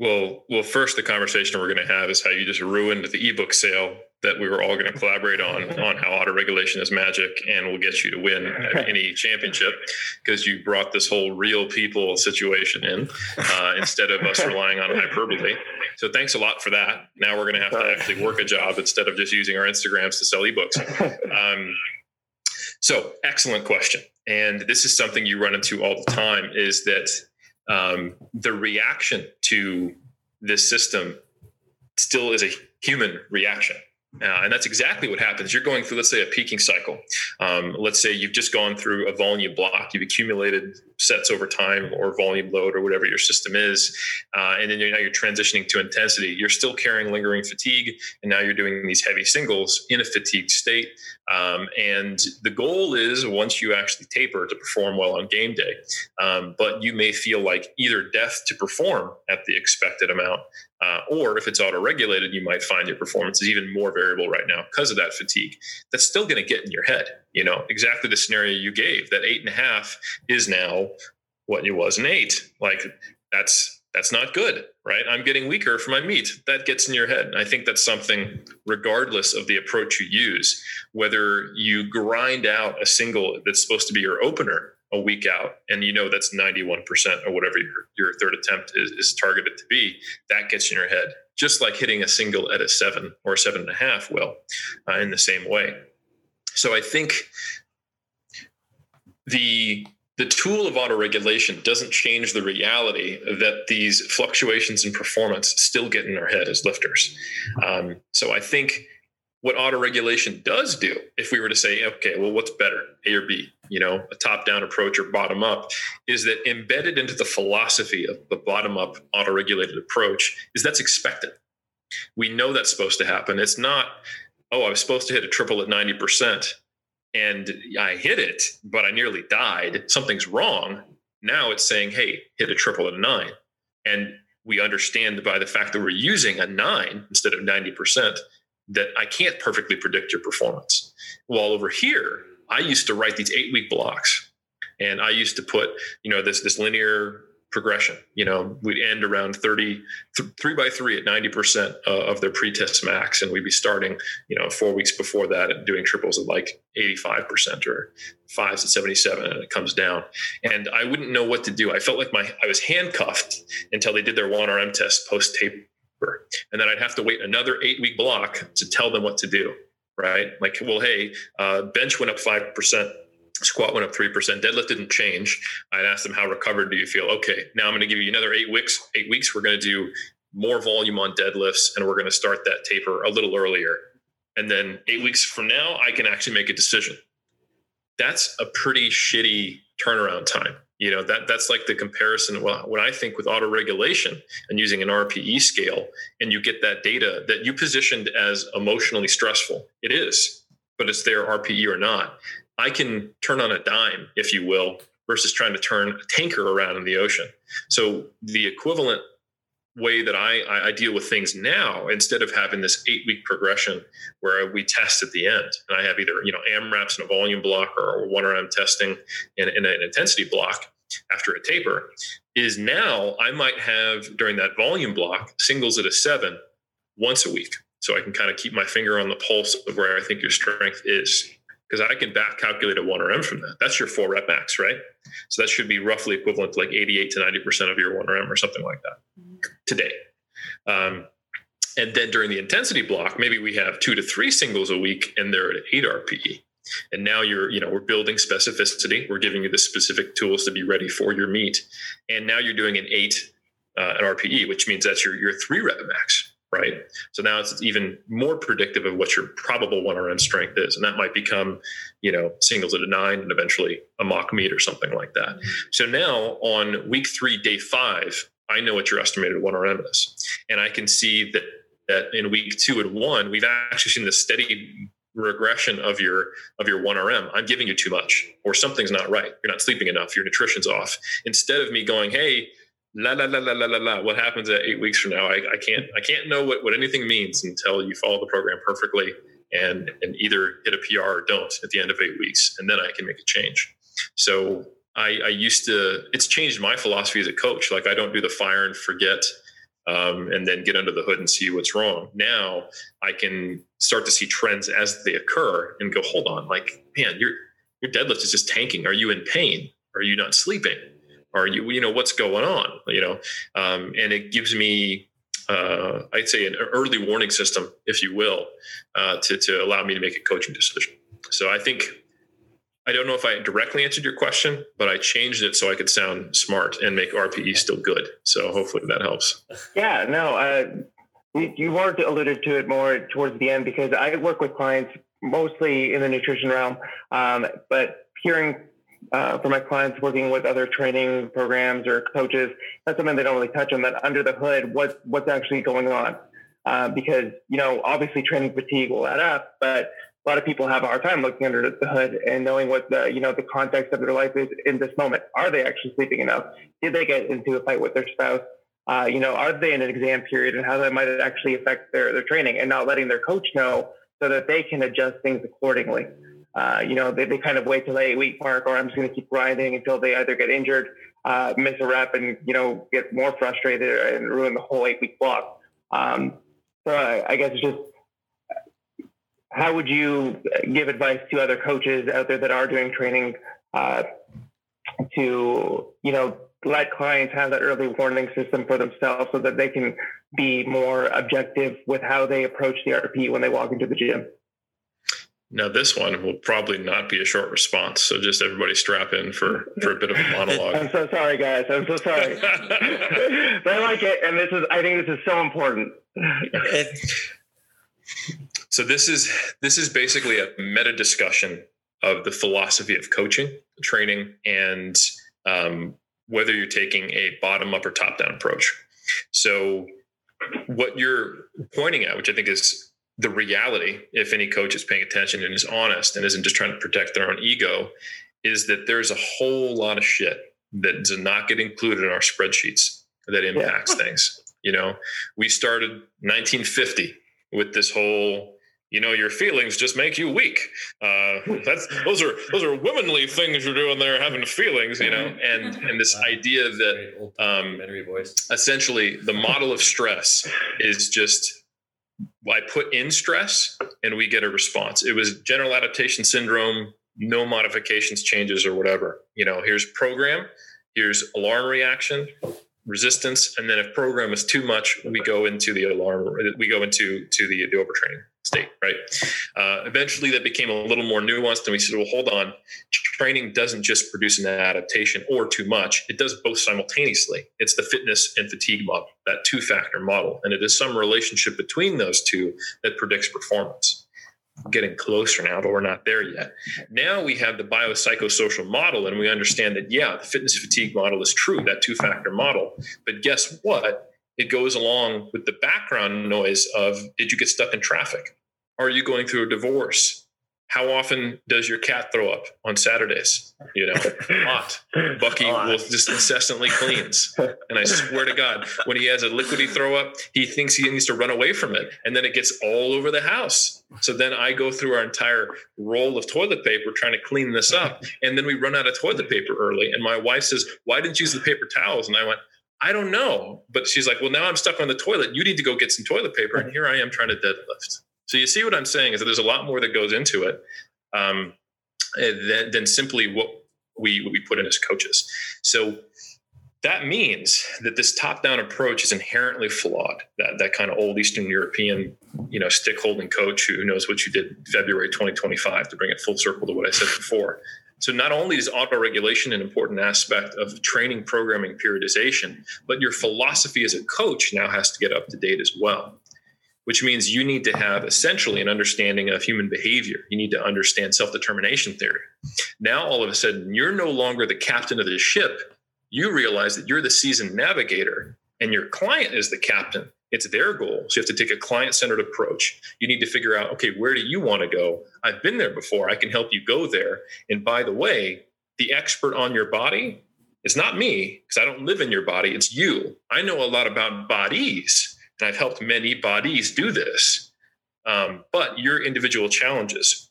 Well, well, first the conversation we're going to have is how you just ruined the ebook sale that we were all going to collaborate on on how auto regulation is magic and will get you to win at any championship because you brought this whole real people situation in uh, instead of us relying on hyperbole. So thanks a lot for that. Now we're going to have to actually work a job instead of just using our Instagrams to sell ebooks. Um, so excellent question, and this is something you run into all the time: is that um, the reaction to this system still is a human reaction. Uh, and that's exactly what happens. You're going through, let's say, a peaking cycle. Um, let's say you've just gone through a volume block. You've accumulated sets over time or volume load or whatever your system is. Uh, and then you're, now you're transitioning to intensity. You're still carrying lingering fatigue. And now you're doing these heavy singles in a fatigued state. Um, and the goal is once you actually taper to perform well on game day. Um, but you may feel like either death to perform at the expected amount uh, or if it's auto regulated, you might find your performance is even more variable right now because of that fatigue. That's still going to get in your head. You know, exactly the scenario you gave that eight and a half is now what it was an eight. Like that's that's not good, right? I'm getting weaker for my meet. That gets in your head. I think that's something, regardless of the approach you use, whether you grind out a single that's supposed to be your opener a week out and you know that's 91% or whatever your, your third attempt is, is targeted to be that gets in your head. Just like hitting a single at a seven or a seven and a half will uh, in the same way. So i think the the tool of autoregulation doesn't change the reality that these fluctuations in performance still get in our head as lifters. Um, so i think what autoregulation does do, if we were to say, okay, well, what's better, A or B, you know, a top down approach or bottom up, is that embedded into the philosophy of the bottom up autoregulated approach is that's expected. We know that's supposed to happen. It's not, oh, I was supposed to hit a triple at 90% and I hit it, but I nearly died. Something's wrong. Now it's saying, hey, hit a triple at a nine. And we understand by the fact that we're using a nine instead of 90%, that I can't perfectly predict your performance. While over here, I used to write these eight week blocks and I used to put, you know, this, this linear progression, you know, we'd end around 30, th- three by three at 90% uh, of their pre-test max. And we'd be starting, you know, four weeks before that and doing triples at like 85% or fives at 77 and it comes down. And I wouldn't know what to do. I felt like my, I was handcuffed until they did their 1RM test post tape and then I'd have to wait another eight week block to tell them what to do. Right. Like, well, hey, uh, bench went up 5%. Squat went up 3%. Deadlift didn't change. I'd ask them, how recovered do you feel? Okay, now I'm going to give you another eight weeks. Eight weeks, we're going to do more volume on deadlifts and we're going to start that taper a little earlier. And then eight weeks from now, I can actually make a decision. That's a pretty shitty turnaround time you know that that's like the comparison well when i think with auto regulation and using an rpe scale and you get that data that you positioned as emotionally stressful. It is but it's their rpe or not. I can turn on a dime if you will versus trying to turn a tanker around in the ocean. So the equivalent way that I, I deal with things now instead of having this eight week progression where we test at the end and i have either you know amraps in a volume block or 1rm testing in, in an intensity block after a taper is now I might have during that volume block singles at a seven once a week. So I can kind of keep my finger on the pulse of where I think your strength is. Because I can back calculate a 1RM from that. That's your four rep max, right? So that should be roughly equivalent to like 88 to 90% of your 1RM or something like that today. Um, and then during the intensity block, maybe we have two to three singles a week and they're at 8 RPE and now you're you know we're building specificity we're giving you the specific tools to be ready for your meet and now you're doing an eight uh, an rpe which means that's your your three rep max right? So now it's even more predictive of what your probable 1rm strength is. And that might become you know singles at a nine and eventually a mock meet or something like that. So now on week three day five i know what your estimated 1rm is. And i can see that that in week two and one, we've actually seen the steady regression of your of your 1rm i'm giving you too much or something's not right. You're not sleeping enough. Your nutrition's off. Instead of me going hey la la la la la la la what happens at eight weeks from now i, I can't i can't know what, what anything means until you follow the program perfectly and and either hit a pr or don't at the end of eight weeks and then i can make a change so I, I used to it's changed my philosophy as a coach like i don't do the fire and forget um, and then get under the hood and see what's wrong. Now I can start to see trends as they occur and go, hold on, like, man, your your deadlift is just tanking. Are you in pain? Are you not sleeping? Are you, you know, what's going on? You know, um, and it gives me uh, I'd say an early warning system, if you will, uh, to, to allow me to make a coaching decision. So I think I don't know if I directly answered your question, but I changed it so I could sound smart and make RPE still good. So hopefully that helps. Yeah, no, uh, you already alluded to it more towards the end because I work with clients mostly in the nutrition realm, um, but hearing uh, for my clients working with other training programs or coaches, that's something they don't really touch on. That under the hood, what what's actually going on? Uh, because you know, obviously, training fatigue will add up, but a lot of people have a hard time looking under the hood and knowing what the you know the context of their life is in this moment. Are they actually sleeping enough? Did they get into a fight with their spouse? Uh, you know, are they in an exam period and how that might actually affect their their training and not letting their coach know so that they can adjust things accordingly. Uh, you know, they, they kind of wait till the eight week mark, or I'm just going to keep grinding until they either get injured, uh, miss a rep, and you know get more frustrated and ruin the whole eight week block. Um, so I, I guess it's just how would you give advice to other coaches out there that are doing training uh, to you know let clients have that early warning system for themselves so that they can be more objective with how they approach the RP when they walk into the gym? Now, this one will probably not be a short response. So just everybody strap in for, for a bit of a monologue. I'm so sorry, guys. I'm so sorry. but I like it. And this is, I think this is so important. So this is this is basically a meta discussion of the philosophy of coaching, training, and um, whether you're taking a bottom up or top down approach. So what you're pointing at, which I think is the reality, if any coach is paying attention and is honest and isn't just trying to protect their own ego, is that there's a whole lot of shit that does not get included in our spreadsheets that impacts yeah. things. You know, we started 1950 with this whole you know your feelings just make you weak uh, that's those are those are womanly things you're doing there having feelings you know and and this idea that um, essentially the model of stress is just i put in stress and we get a response. It was general adaptation syndrome no modifications changes or whatever. You know here's program here's alarm reaction resistance and then if program is too much we go into the alarm we go into to the, the overtraining state right? Uh, eventually that became a little more nuanced and we said well hold on training doesn't just produce an adaptation or too much it does both simultaneously it's the fitness and fatigue model that two factor model and it is some relationship between those two that predicts performance getting closer now, but we're not there yet. Now we have the biopsychosocial model, and we understand that, yeah, the fitness fatigue model is true, that two factor model. But guess what? It goes along with the background noise of did you get stuck in traffic? Are you going through a divorce? How often does your cat throw up on Saturdays? You know, a lot. Bucky will just incessantly cleans. And I swear to God, when he has a liquidy throw up, he thinks he needs to run away from it. And then it gets all over the house. So then I go through our entire roll of toilet paper trying to clean this up. And then we run out of toilet paper early. And my wife says, Why didn't you use the paper towels? And I went, I don't know. But she's like, Well, now I'm stuck on the toilet. You need to go get some toilet paper. And here I am trying to deadlift. So you see what I'm saying is that there's a lot more that goes into it um, eh, than, than simply what we what we put in as coaches. So that means that this top-down approach is inherently flawed. That that kind of old Eastern European, you know, stick-holding coach who knows what you did February 2025 to bring it full circle to what I said before. So not only is auto-regulation an important aspect of training, programming, periodization, but your philosophy as a coach now has to get up to date as well which means you need to have essentially an understanding of human behavior. You need to understand self determination theory. Now, all of a sudden, you're no longer the captain of the ship. You realize that you're the seasoned navigator and your client is the captain. It's their goal. So you have to take a client centered approach. You need to figure out, okay, where do you want to go? I've been there before. I can help you go there. And by the way, the expert on your body is not me because I don't live in your body. It's you. I know a lot about bodies and I've helped many bodies do this. Um, but your individual challenges,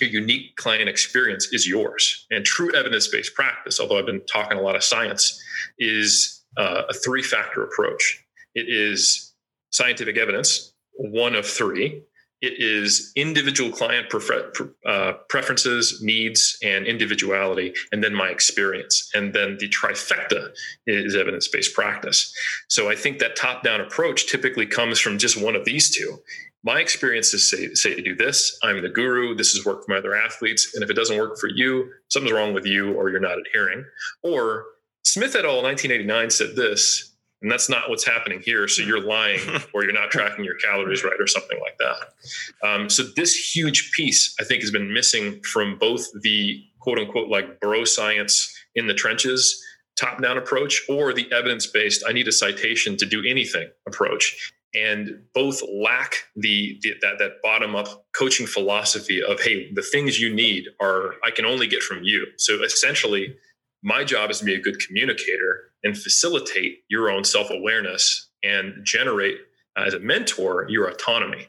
your unique client experience is yours. And true evidence based practice, although I've been talking a lot of science, is uh, a three factor approach. it is scientific evidence, one of three. It is individual client prefer- uh, preferences, needs, and individuality, and then my experience. And then the trifecta is evidence based practice. So I think that top down approach typically comes from just one of these two. My experiences say, say to do this. I'm the guru. This has worked for my other athletes. And if it doesn't work for you, something's wrong with you or you're not adhering. Or Smith et al. 1989 said this, and that's not what's happening here. So you're lying or you're not tracking your calories right or something like that. Um, so this huge piece, I think, has been missing from both the quote unquote like bro science in the trenches top down approach or the evidence based, I need a citation to do anything approach. And both lack the, the that that bottom up coaching philosophy of hey the things you need are I can only get from you. So essentially, my job is to be a good communicator and facilitate your own self awareness and generate, uh, as a mentor, your autonomy.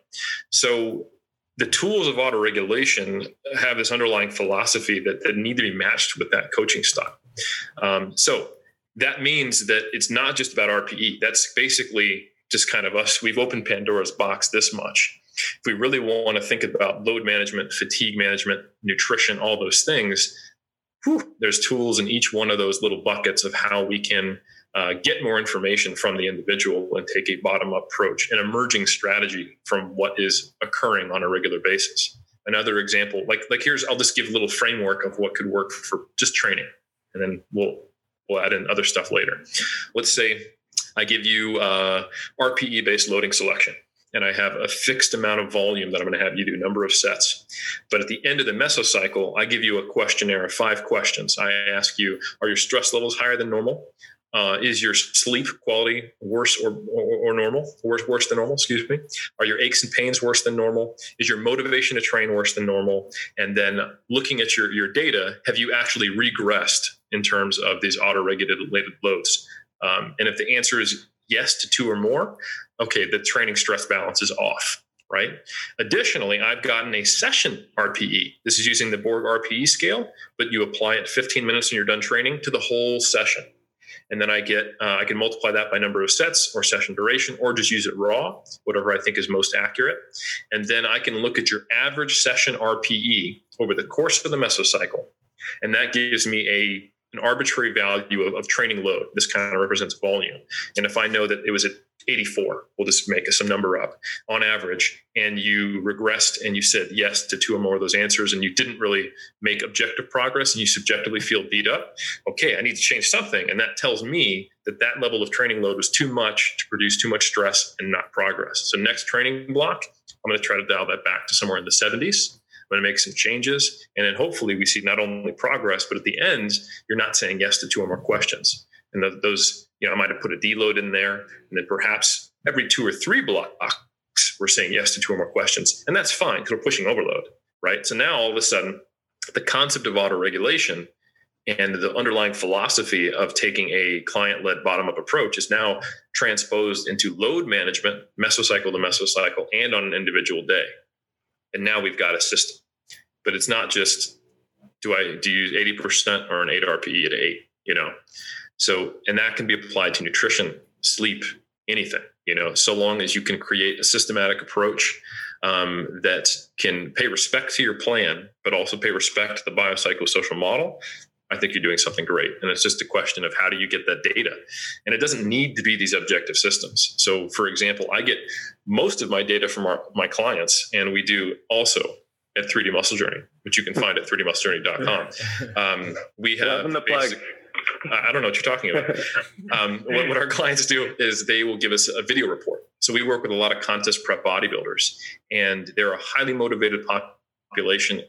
So, the tools of auto regulation have this underlying philosophy that, that need to be matched with that coaching style. Um, so, that means that it's not just about RPE. That's basically just kind of us. We've opened Pandora's box this much. If we really want to think about load management, fatigue management, nutrition, all those things, whew, there's tools in each one of those little buckets of how we can uh, get more information from the individual and take a bottom up approach, an emerging strategy from what is occurring on a regular basis. Another example, like like here's, I'll just give a little framework of what could work for just training, and then we'll we'll add in other stuff later. Let's say I give you uh, RPE based loading selection and I have a fixed amount of volume that I'm going to have you do, number of sets. But at the end of the mesocycle, I give you a questionnaire of five questions. I ask you, are your stress levels higher than normal? Uh, is your sleep quality worse or, or, or, normal, worse, worse than normal? Excuse me. Are your aches and pains worse than normal? Is your motivation to train worse than normal? And then looking at your, your data, have you actually regressed in terms of these auto-regulated loads? Um, and if the answer is yes to two or more, okay, the training stress balance is off, right? Additionally, I've gotten a session RPE. This is using the Borg RPE scale, but you apply it 15 minutes and you're done training to the whole session. And then I get, uh, I can multiply that by number of sets or session duration, or just use it raw, whatever I think is most accurate. And then I can look at your average session RPE over the course of the mesocycle. And that gives me a an arbitrary value of, of, training load. This kind of represents volume. And if I know that it was at 84, we'll just make some number up on average, and you regressed and you said yes to two or more of those answers, and you didn't really make objective progress and you subjectively feel beat up, okay, I need to change something. And that tells me that that level of training load was too much to produce too much stress and not progress. So, next training block, I'm going to try to dial that back to somewhere in the 70s going to make some changes. And then hopefully we see not only progress, but at the end, you're not saying yes to two or more questions. And those, you know, I might have put a deload in there. And then perhaps every two or three blocks, we're saying yes to two or more questions. And that's fine because we're pushing overload, right? So now all of a sudden, the concept of auto regulation and the underlying philosophy of taking a client led bottom up approach is now transposed into load management, mesocycle to mesocycle, and on an individual day and now we've got a system. But it's not just do I do you use 80% or an 8 RPE at 8, you know. So and that can be applied to nutrition, sleep, anything, you know, so long as you can create a systematic approach um, that can pay respect to your plan, but also pay respect to the biopsychosocial model. I think you're doing something great. And it's just a question of how do you get that data? And it doesn't need to be these objective systems. So, for example, I get most of my data from our, my clients, and we do also at 3D Muscle Journey, which you can find at 3dmusclejourney.com. Um, we have the plug. I don't know what you're talking about. Um, what, what, our clients do is they will give us a video report. So we work with a lot of contest prep bodybuilders, and they're a highly motivated population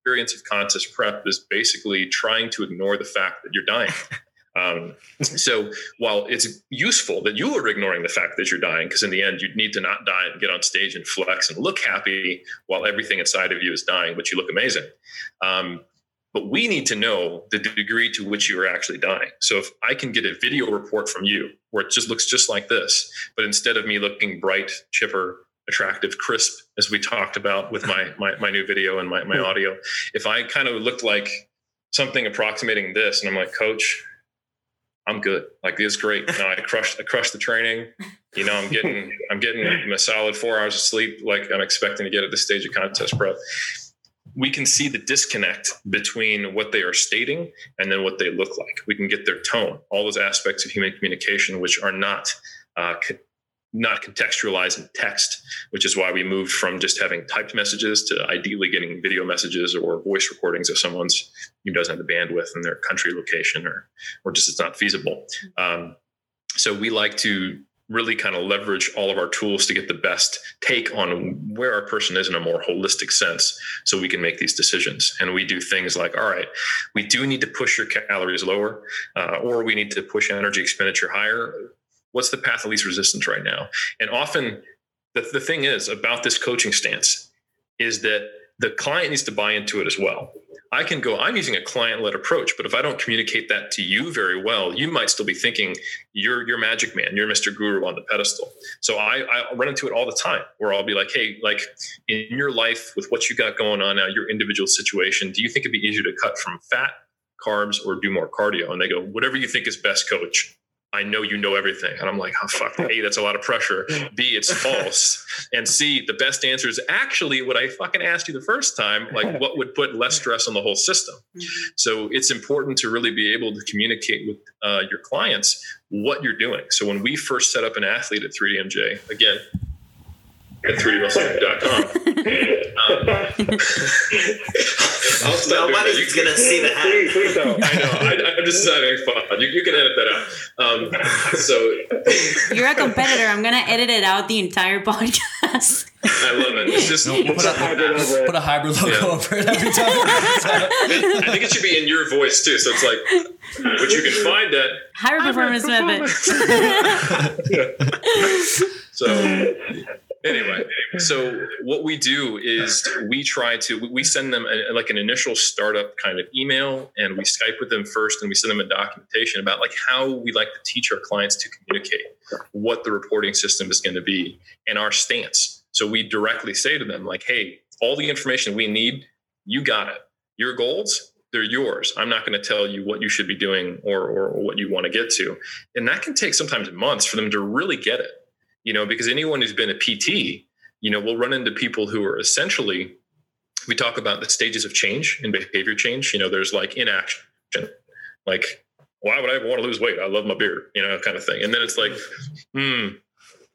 experience of contest prep is basically trying to ignore the fact that you're dying. Um, so while it's useful that you are ignoring the fact that you're dying, because in the end, you need to not die and get on stage and flex and look happy while everything inside of you is dying, but you look amazing. Um, but we need to know the degree to which you are actually dying. So if I can get a video report from you where it just looks just like this, but instead of me looking bright, chipper, attractive, crisp, as we talked about with my my, my new video and my, my audio. If I kind of looked like something approximating this, and I'm like, Coach, I'm good. Like this is great. You know, I crushed I crushed the training. You know, I'm getting I'm getting a solid four hours of sleep like I'm expecting to get at this stage of contest prep. We can see the disconnect between what they are stating and then what they look like. We can get their tone, all those aspects of human communication, which are not uh, not contextualized in text, which is why we moved from just having typed messages to ideally getting video messages or voice recordings if someone's who doesn't have the bandwidth in their country location or or just it's not feasible. Um, so we like to really kind of leverage all of our tools to get the best take on where our person is in a more holistic sense so we can make these decisions and we do things like all right we do need to push your calories lower uh, or we need to push energy expenditure higher what's the path of least resistance right now? And often the, the thing is about this coaching stance is that the client needs to buy into it as well. I can go i'm using a client-led approach but if i don't communicate that to you very well you might still be thinking you're you're magic man. You're mr guru on the pedestal. So I, I run into it all the time where i'll be like hey like in your life with what you got going on now your individual situation do you think it'd be easier to cut from fat carbs or do more cardio? And they go whatever you think is best coach I know you know everything. And I'm like, oh, fuck. A, that's a lot of pressure. B, it's false. And C, the best answer is actually what I fucking asked you the first time. Like, what would put less stress on the whole system? Mm-hmm. So it's important to really be able to communicate with uh, your clients what you're doing. So when we first set up an athlete at 3DMJ, again, at 3dmuscle.com. Um, I'll stop Nobody's going to see that. Please, please don't. I know. I, am just having fun. You, you, can edit that out. Um, so you're a competitor. I'm going to edit it out the entire podcast. I love it. It's just no, we'll put, a, hybrid over put a hybrid logo yeah. over it every time. I think it should be in your voice too. So it's like, which you can find at hybrid performance method. so anyway so what we do is we try to we send them a, like an initial startup kind of email and we skype with them first and we send them a documentation about like how we like to teach our clients to communicate what the reporting system is going to be and our stance. So we directly say to them like hey all the information we need you got it. Your goals they're yours. I'm not going to tell you what you should be doing or, or, or what you want to get to. And that can take sometimes months for them to really get it you know, because anyone who's been a PT, you know, will run into people who are essentially, we talk about the stages of change and behavior change. You know, there's like inaction, like, why would I ever want to lose weight? I love my beer, you know, kind of thing. And then it's like, hmm,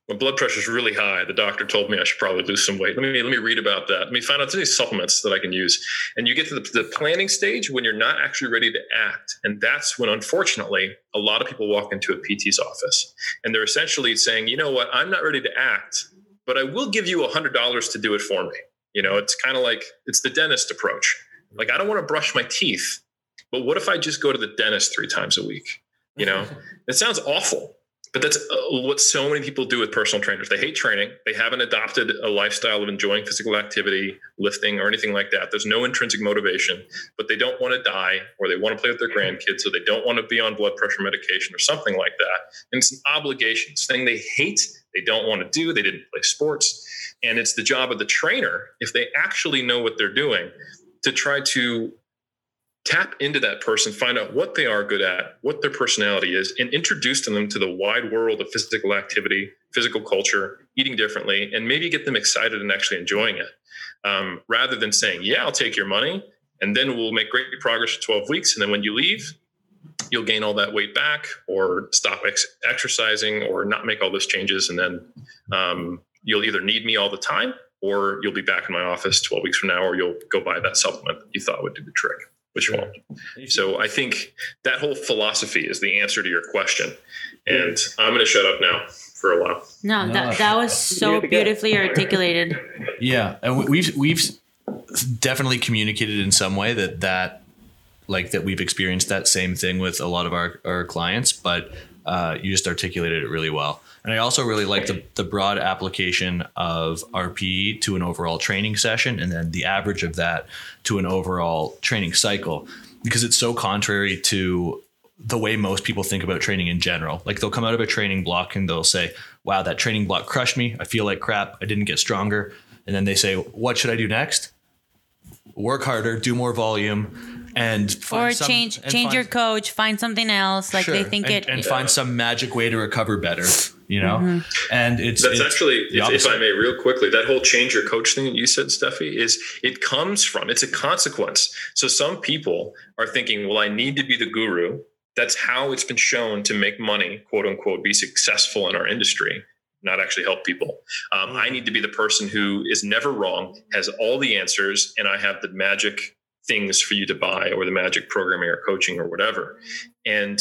my blood pressure is really high. The doctor told me I should probably lose some weight. Let me let me read about that. Let me find out any supplements that I can use. And you get to the, the, planning stage when you're not actually ready to act, and that's when, unfortunately, a lot of people walk into a PT's office and they're essentially saying, "You know what? I'm not ready to act, but I will give you a hundred dollars to do it for me." You know, it's kind of like it's the dentist approach. Like I don't want to brush my teeth, but what if I just go to the dentist three times a week? You know, it sounds awful but that's uh, what so many people do with personal trainers. They hate training. They haven't adopted a lifestyle of enjoying physical activity, lifting, or anything like that. There's no intrinsic motivation, but they don't want to die or they want to play with their grandkids, so they don't want to be on blood pressure medication or something like that. And it's an obligation, it's thing they hate, they don't want to do, they didn't play sports. And it's the job of the trainer, if they actually know what they're doing, to try to tap into that person, find out what they are good at, what their personality is, and introduce them to the wide world of physical activity, physical culture, eating differently, and maybe get them excited and actually enjoying it. Um, rather than saying, Yeah, I'll take your money, and then we'll make great progress for 12 weeks. And then when you leave, you'll gain all that weight back, or stop ex- exercising, or not make all those changes. And then um, you'll either need me all the time, or you'll be back in my office 12 weeks from now, or you'll go buy that supplement that you thought would do the trick which won't. So I think that whole philosophy is the answer to your question. And I'm going to shut up now for a while. No, that, that was so beautifully articulated. Yeah, and we've we've definitely communicated in some way that that like that we've experienced that same thing with a lot of our our clients, but uh, you just articulated it really well. And I also really like the, the broad application of RPE to an overall training session and then the average of that to an overall training cycle because it's so contrary to the way most people think about training in general. Like they'll come out of a training block and they'll say, wow, that training block crushed me. I feel like crap. I didn't get stronger. And then they say, what should I do next? Work harder, do more volume, and or some- change and change find- your coach, find something else. Like they think and, it. and find some magic way to recover better. You know, Mm-hmm. and it's That's it's actually, if, if I may, real quickly, that whole change your coach thing that you said, Stefi, is it comes from, it's a consequence. So some people are thinking, well, I need to be the guru. That's how it's been shown to make money, quote unquote, be successful in our industry, not actually help people. Um, I need to be the person who is never wrong, has all the answers, and I have the magic things for you to buy or the magic programming or coaching or whatever. And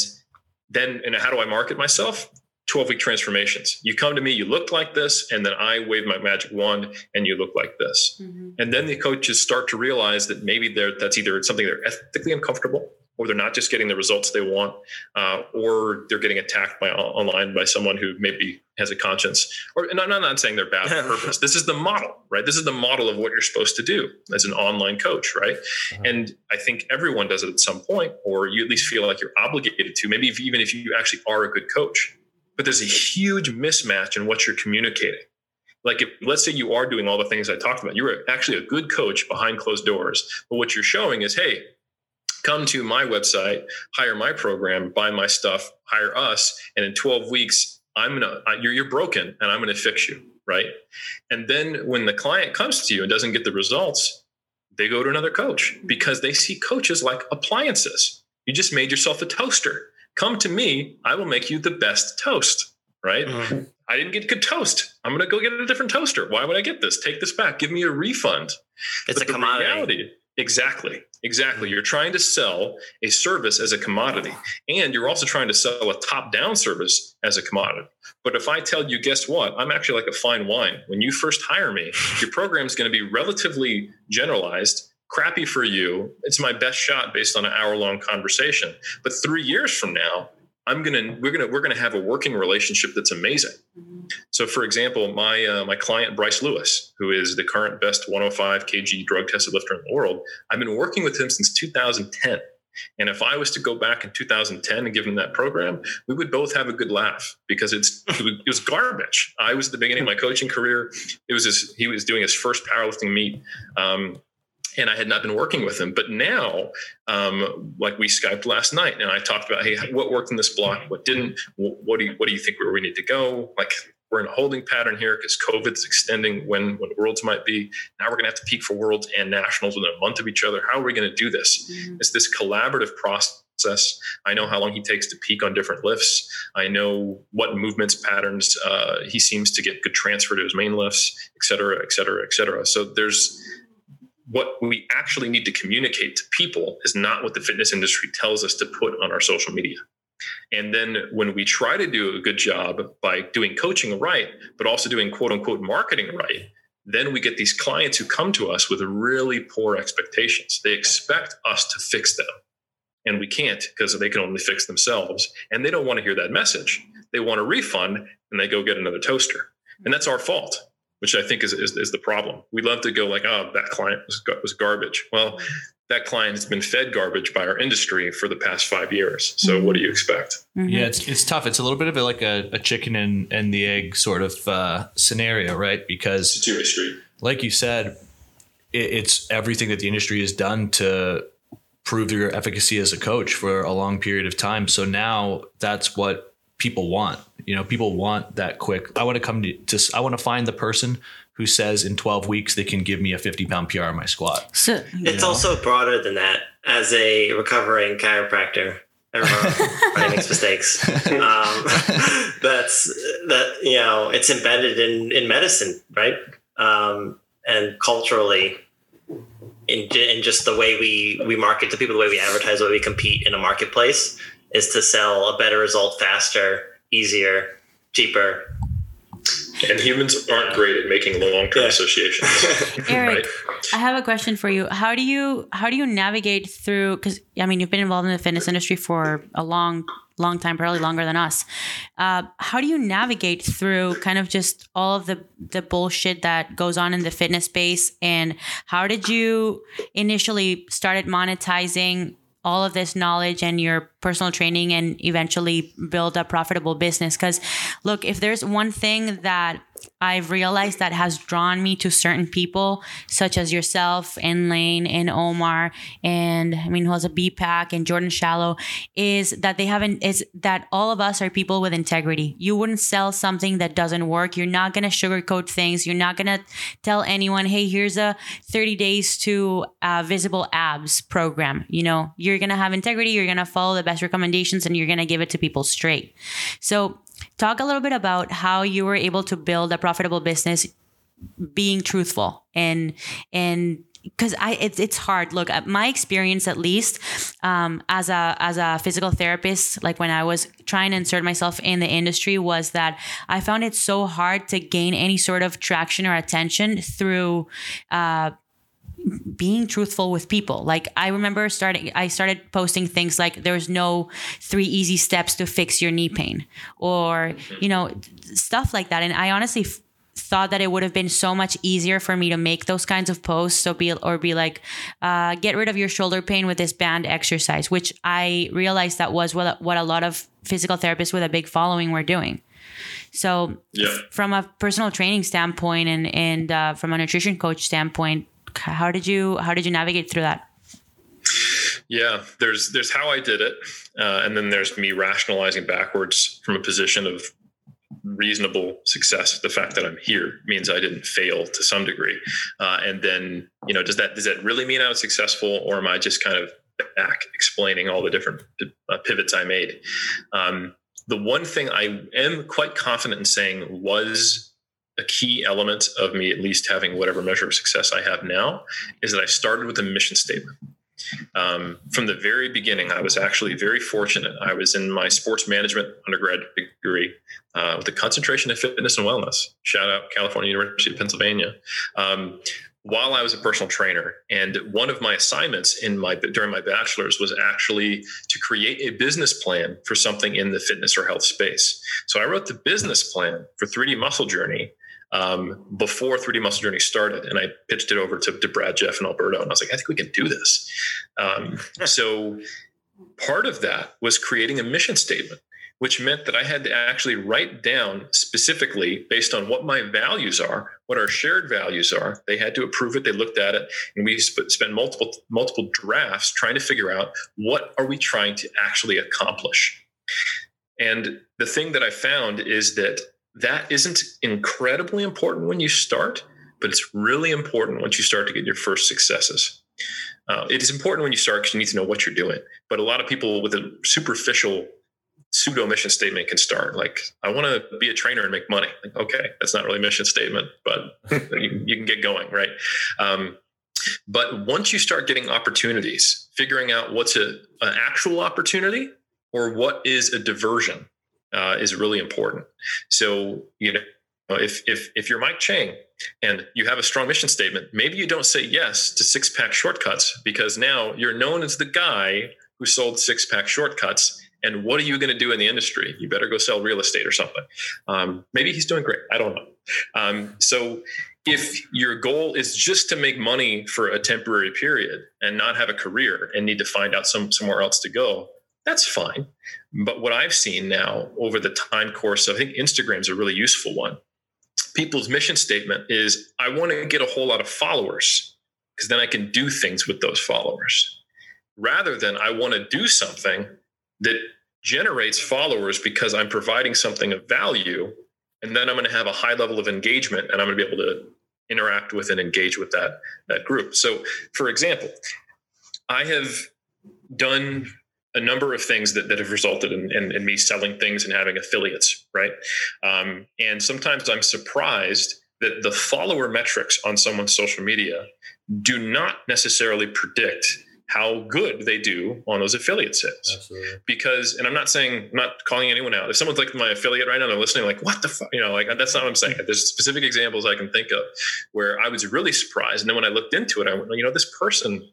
then, and how do I market myself? 12 week transformations. You come to me, you look like this, and then I wave my magic wand and you look like this. Mhm. And then the coaches start to realize that maybe they're, that's either something they're ethically uncomfortable or they're not just getting the results they want, uh, or they're getting attacked by online by someone who maybe has a conscience. Or and I'm not, not saying they're bad on purpose. This is the model, right? This is the model of what you're supposed to do as an online coach, right? And I think everyone does it at some point, or you at least feel like you're obligated to, maybe if, even if you actually are a good coach. But there's a huge mismatch in what you're communicating. Like, if, let's say you are doing all the things I talked about, you're actually a good coach behind closed doors. But what you're showing is, hey, come to my website, hire my program, buy my stuff, hire us, and in 12 weeks, I'm gonna you're you're broken, and I'm gonna fix you, right? And then when the client comes to you and doesn't get the results, they go to another coach because they see coaches like appliances. You just made yourself a toaster. Come to me, I will make you the best toast, right? Mhm. I didn't get good toast. I'm going to go get a different toaster. Why would I get this? Take this back. Give me a refund. It's a commodity. reality- exactly. Exactly. You're trying to sell a service as a commodity, and you're also trying to sell a top down service as a commodity. But if I tell you, guess what? I'm actually like a fine wine. When you first hire me, your program is going to be relatively generalized, crappy for you. It's my best shot based on an hour long conversation. But three years from now, I'm gonna we're gonna we're gonna have a working relationship that's amazing. So, for example, my uh, my client Bryce Lewis, who is the current best 105 kg drug tested lifter in the world, I've been working with him since 2010. And if I was to go back in 2010 and give him that program, we would both have a good laugh because it's it was, garbage. I was at the beginning of my coaching career. It was his, he was doing his first powerlifting meet. Um, and I had not been working with him. But now, um, like we Skyped last night, and I talked about, hey, what worked in this block, what didn't, what do you what do you think where we need to go? Like we're in a holding pattern here because COVID is extending when when worlds might be. Now we're going to have to peak for worlds and nationals within a month of each other. How are we going to do this? Mhm. It's this collaborative process. I know how long he takes to peak on different lifts. I know what movements patterns uh, he seems to get good transfer to his main lifts, et cetera, et cetera, et cetera. So there's what we actually need to communicate to people is not what the fitness industry tells us to put on our social media. And then when we try to do a good job by doing coaching right, but also doing quote unquote marketing right, then we get these clients who come to us with really poor expectations. They expect us to fix them. And we can't because they can only fix themselves. And they don't want to hear that message. They want a refund and they go get another toaster. And that's our fault, which I think is, is, is the problem. We love to go like, oh, that client was, was garbage. Well, that client has been fed garbage by our industry for the past five years. So what do you expect? Mhm. Yeah, it's it's tough. It's a little bit of a, like a, a chicken and, and the egg sort of uh, scenario, right? Because It's a two-way street. like you said, it, it's everything that the industry has done to prove your efficacy as a coach for a long period of time. So now that's what people want. You know, people want that quick. I want to come to, to I want to find the person who says in 12 weeks they can give me a 50 pound PR on my squat. So It's know? also broader than that. As a recovering chiropractor, everyone makes mistakes. Um, that's that you know it's embedded in in medicine, right? Um, and culturally, in in just the way we we market to people, the way we advertise, the way we compete in a marketplace, is to sell a better result faster, easier, cheaper. And humans aren't great at making long-term Yeah. associations. Eric, right? I have a question for you. How do you how do you navigate through? Because I mean, you've been involved in the fitness industry for a long, long time, probably longer than us. Uh, how do you navigate through kind of just all of the the bullshit that goes on in the fitness space? And how did you initially started monetizing all of this knowledge and your personal training and eventually build a profitable business because look if there's one thing that I've realized that has drawn me to certain people, such as yourself and Lane and Omar and I mean who has a BPAC and Jordan Shallow, is that they haven't is that all of us are people with integrity. You wouldn't sell something that doesn't work. You're not gonna sugarcoat things. You're not gonna tell anyone, hey, here's a 30 days to uh, visible abs program. You know, you're gonna have integrity. You're gonna follow the best recommendations, and you're gonna give it to people straight. So Talk a little bit about how you were able to build a profitable business being truthful and and because I it's it's hard. Look, at my experience at least um, as a as a physical therapist, like when I was trying to insert myself in the industry, was that I found it so hard to gain any sort of traction or attention through uh, being truthful with people. Like I remember starting I started posting things like there's no three easy steps to fix your knee pain or you know stuff like that and I honestly f- thought that it would have been so much easier for me to make those kinds of posts so be or be like uh, get rid of your shoulder pain with this band exercise which I realized that was what, what a lot of physical therapists with a big following were doing. So, yeah. from a personal training standpoint and and uh, from a nutrition coach standpoint, how did you how did you navigate through that? Yeah, there's there's how I did it, uh, and then there's me rationalizing backwards from a position of reasonable success. The fact that I'm here means I didn't fail to some degree, uh, and then you know does that does that really mean I was successful, or am I just kind of back explaining all the different uh, pivots I made? Um, the one thing I am quite confident in saying was a key element of me at least having whatever measure of success I have now is that I started with a mission statement. Um, from the very beginning, I was actually very fortunate. I was in my sports management undergrad degree uh, with a concentration in fitness and wellness. Shout out California University of Pennsylvania. Um, while I was a personal trainer, and one of my assignments in my during my bachelor's was actually to create a business plan for something in the fitness or health space. So I wrote the business plan for 3D Muscle Journey um, before 3D Muscle Journey started, and I pitched it over to, to, Brad, Jeff, and Alberto, and I was like, I think we can do this. Um, so part of that was creating a mission statement, which meant that I had to actually write down specifically based on what my values are, what our shared values are. They had to approve it. They looked at it, and we spent multiple multiple drafts trying to figure out what are we trying to actually accomplish. And the thing that I found is that that isn't incredibly important when you start, but it's really important once you start to get your first successes. Uh, it is important when you start because you need to know what you're doing. But a lot of people with a superficial pseudo mission statement can start like, I want to be a trainer and make money. Like, okay, that's not really a mission statement, but you, you, can get going, right? Um, but once you start getting opportunities, figuring out what's a, an actual opportunity or what is a diversion uh, is really important. So, you know, if if if you're Mike Chang and you have a strong mission statement, maybe you don't say yes to six pack shortcuts because now you're known as the guy who sold six pack shortcuts. And what are you going to do in the industry? You better go sell real estate or something. Um, maybe he's doing great. I don't know. Um, so if your goal is just to make money for a temporary period and not have a career and need to find out some somewhere else to go, that's fine. But what I've seen now over the time course, I think Instagram's a really useful one. People's mission statement is I want to get a whole lot of followers because then I can do things with those followers rather than I want to do something that generates followers because I'm providing something of value. And then I'm going to have a high level of engagement and I'm going to be able to interact with and engage with that, that group. So, for example, I have done a number of things that, that have resulted in, in, in me selling things and having affiliates, right? Um, and sometimes I'm surprised that the follower metrics on someone's social media do not necessarily predict how good they do on those affiliate sales. Absolutely. Because, and I'm not saying, I'm not calling anyone out. If someone's like my affiliate right now, they're listening, like, what the fuck? You know, like, that's not what I'm saying. There's specific examples I can think of where I was really surprised. And then when I looked into it, I went, you know, this person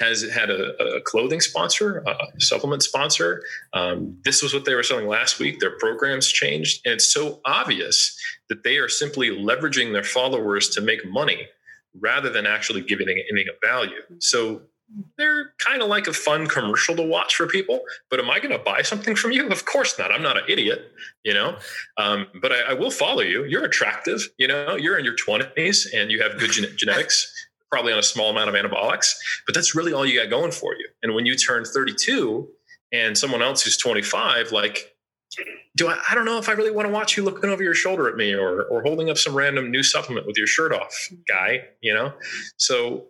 has had a, a clothing sponsor, a supplement sponsor. Um, this was what they were selling last week. Their programs changed. And it's so obvious that they are simply leveraging their followers to make money rather than actually giving anything of value. So they're kind of like a fun commercial to watch for people. But am I going to buy something from you? Of course not. I'm not an idiot, you know. Um, but I, I, will follow you. You're attractive, you know. You're in your 20s and you have good gen- genetics, probably on a small amount of anabolics. But that's really all you got going for you. And when you turn 32 and someone else who's 25, like do I, I don't know if I really want to watch you looking over your shoulder at me or, or holding up some random new supplement with your shirt off guy, you know? So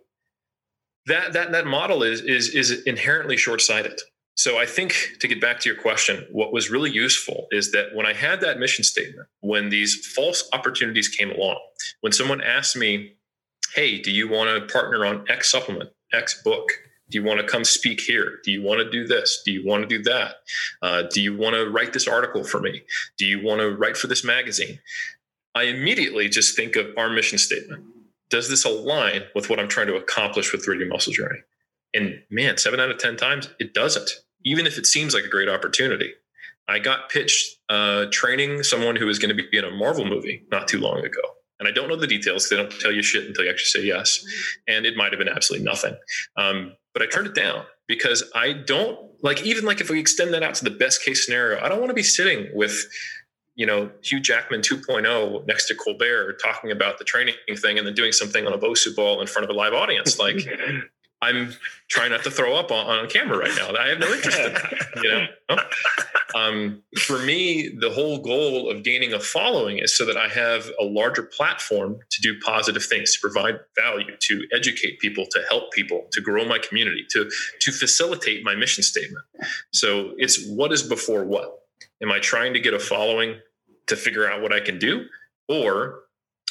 that, that, that model is, is, is inherently short-sighted. So I think to get back to your question, what was really useful is that when I had that mission statement, when these false opportunities came along, when someone asked me, Hey, do you want to partner on X supplement, X book? Do you want to come speak here? Do you want to do this? Do you want to do that? Uh, do you want to write this article for me? Do you want to write for this magazine? I immediately just think of our mission statement. Does this align with what I'm trying to accomplish with 3D Muscle Journey? And man, seven out of 10 times, it doesn't, even if it seems like a great opportunity. I got pitched uh, training someone who was going to be in a Marvel movie not too long ago. And I don't know the details. They don't tell you shit until you actually say yes. And it might have been absolutely nothing. Um, but I turned it down because I don't like even like if we extend that out to the best case scenario, I don't want to be sitting with you know Hugh Jackman 2.0 next to Colbert talking about the training thing and then doing something on a Bosu ball in front of a live audience. Like I'm trying not to throw up on, on camera right now. I have no interest in that. You know, um, for me, the whole goal of gaining a following is so that I have a larger platform to do positive things, to provide value, to educate people, to help people, to grow my community, to to facilitate my mission statement. So it's what is before what. Am I trying to get a following to figure out what I can do, or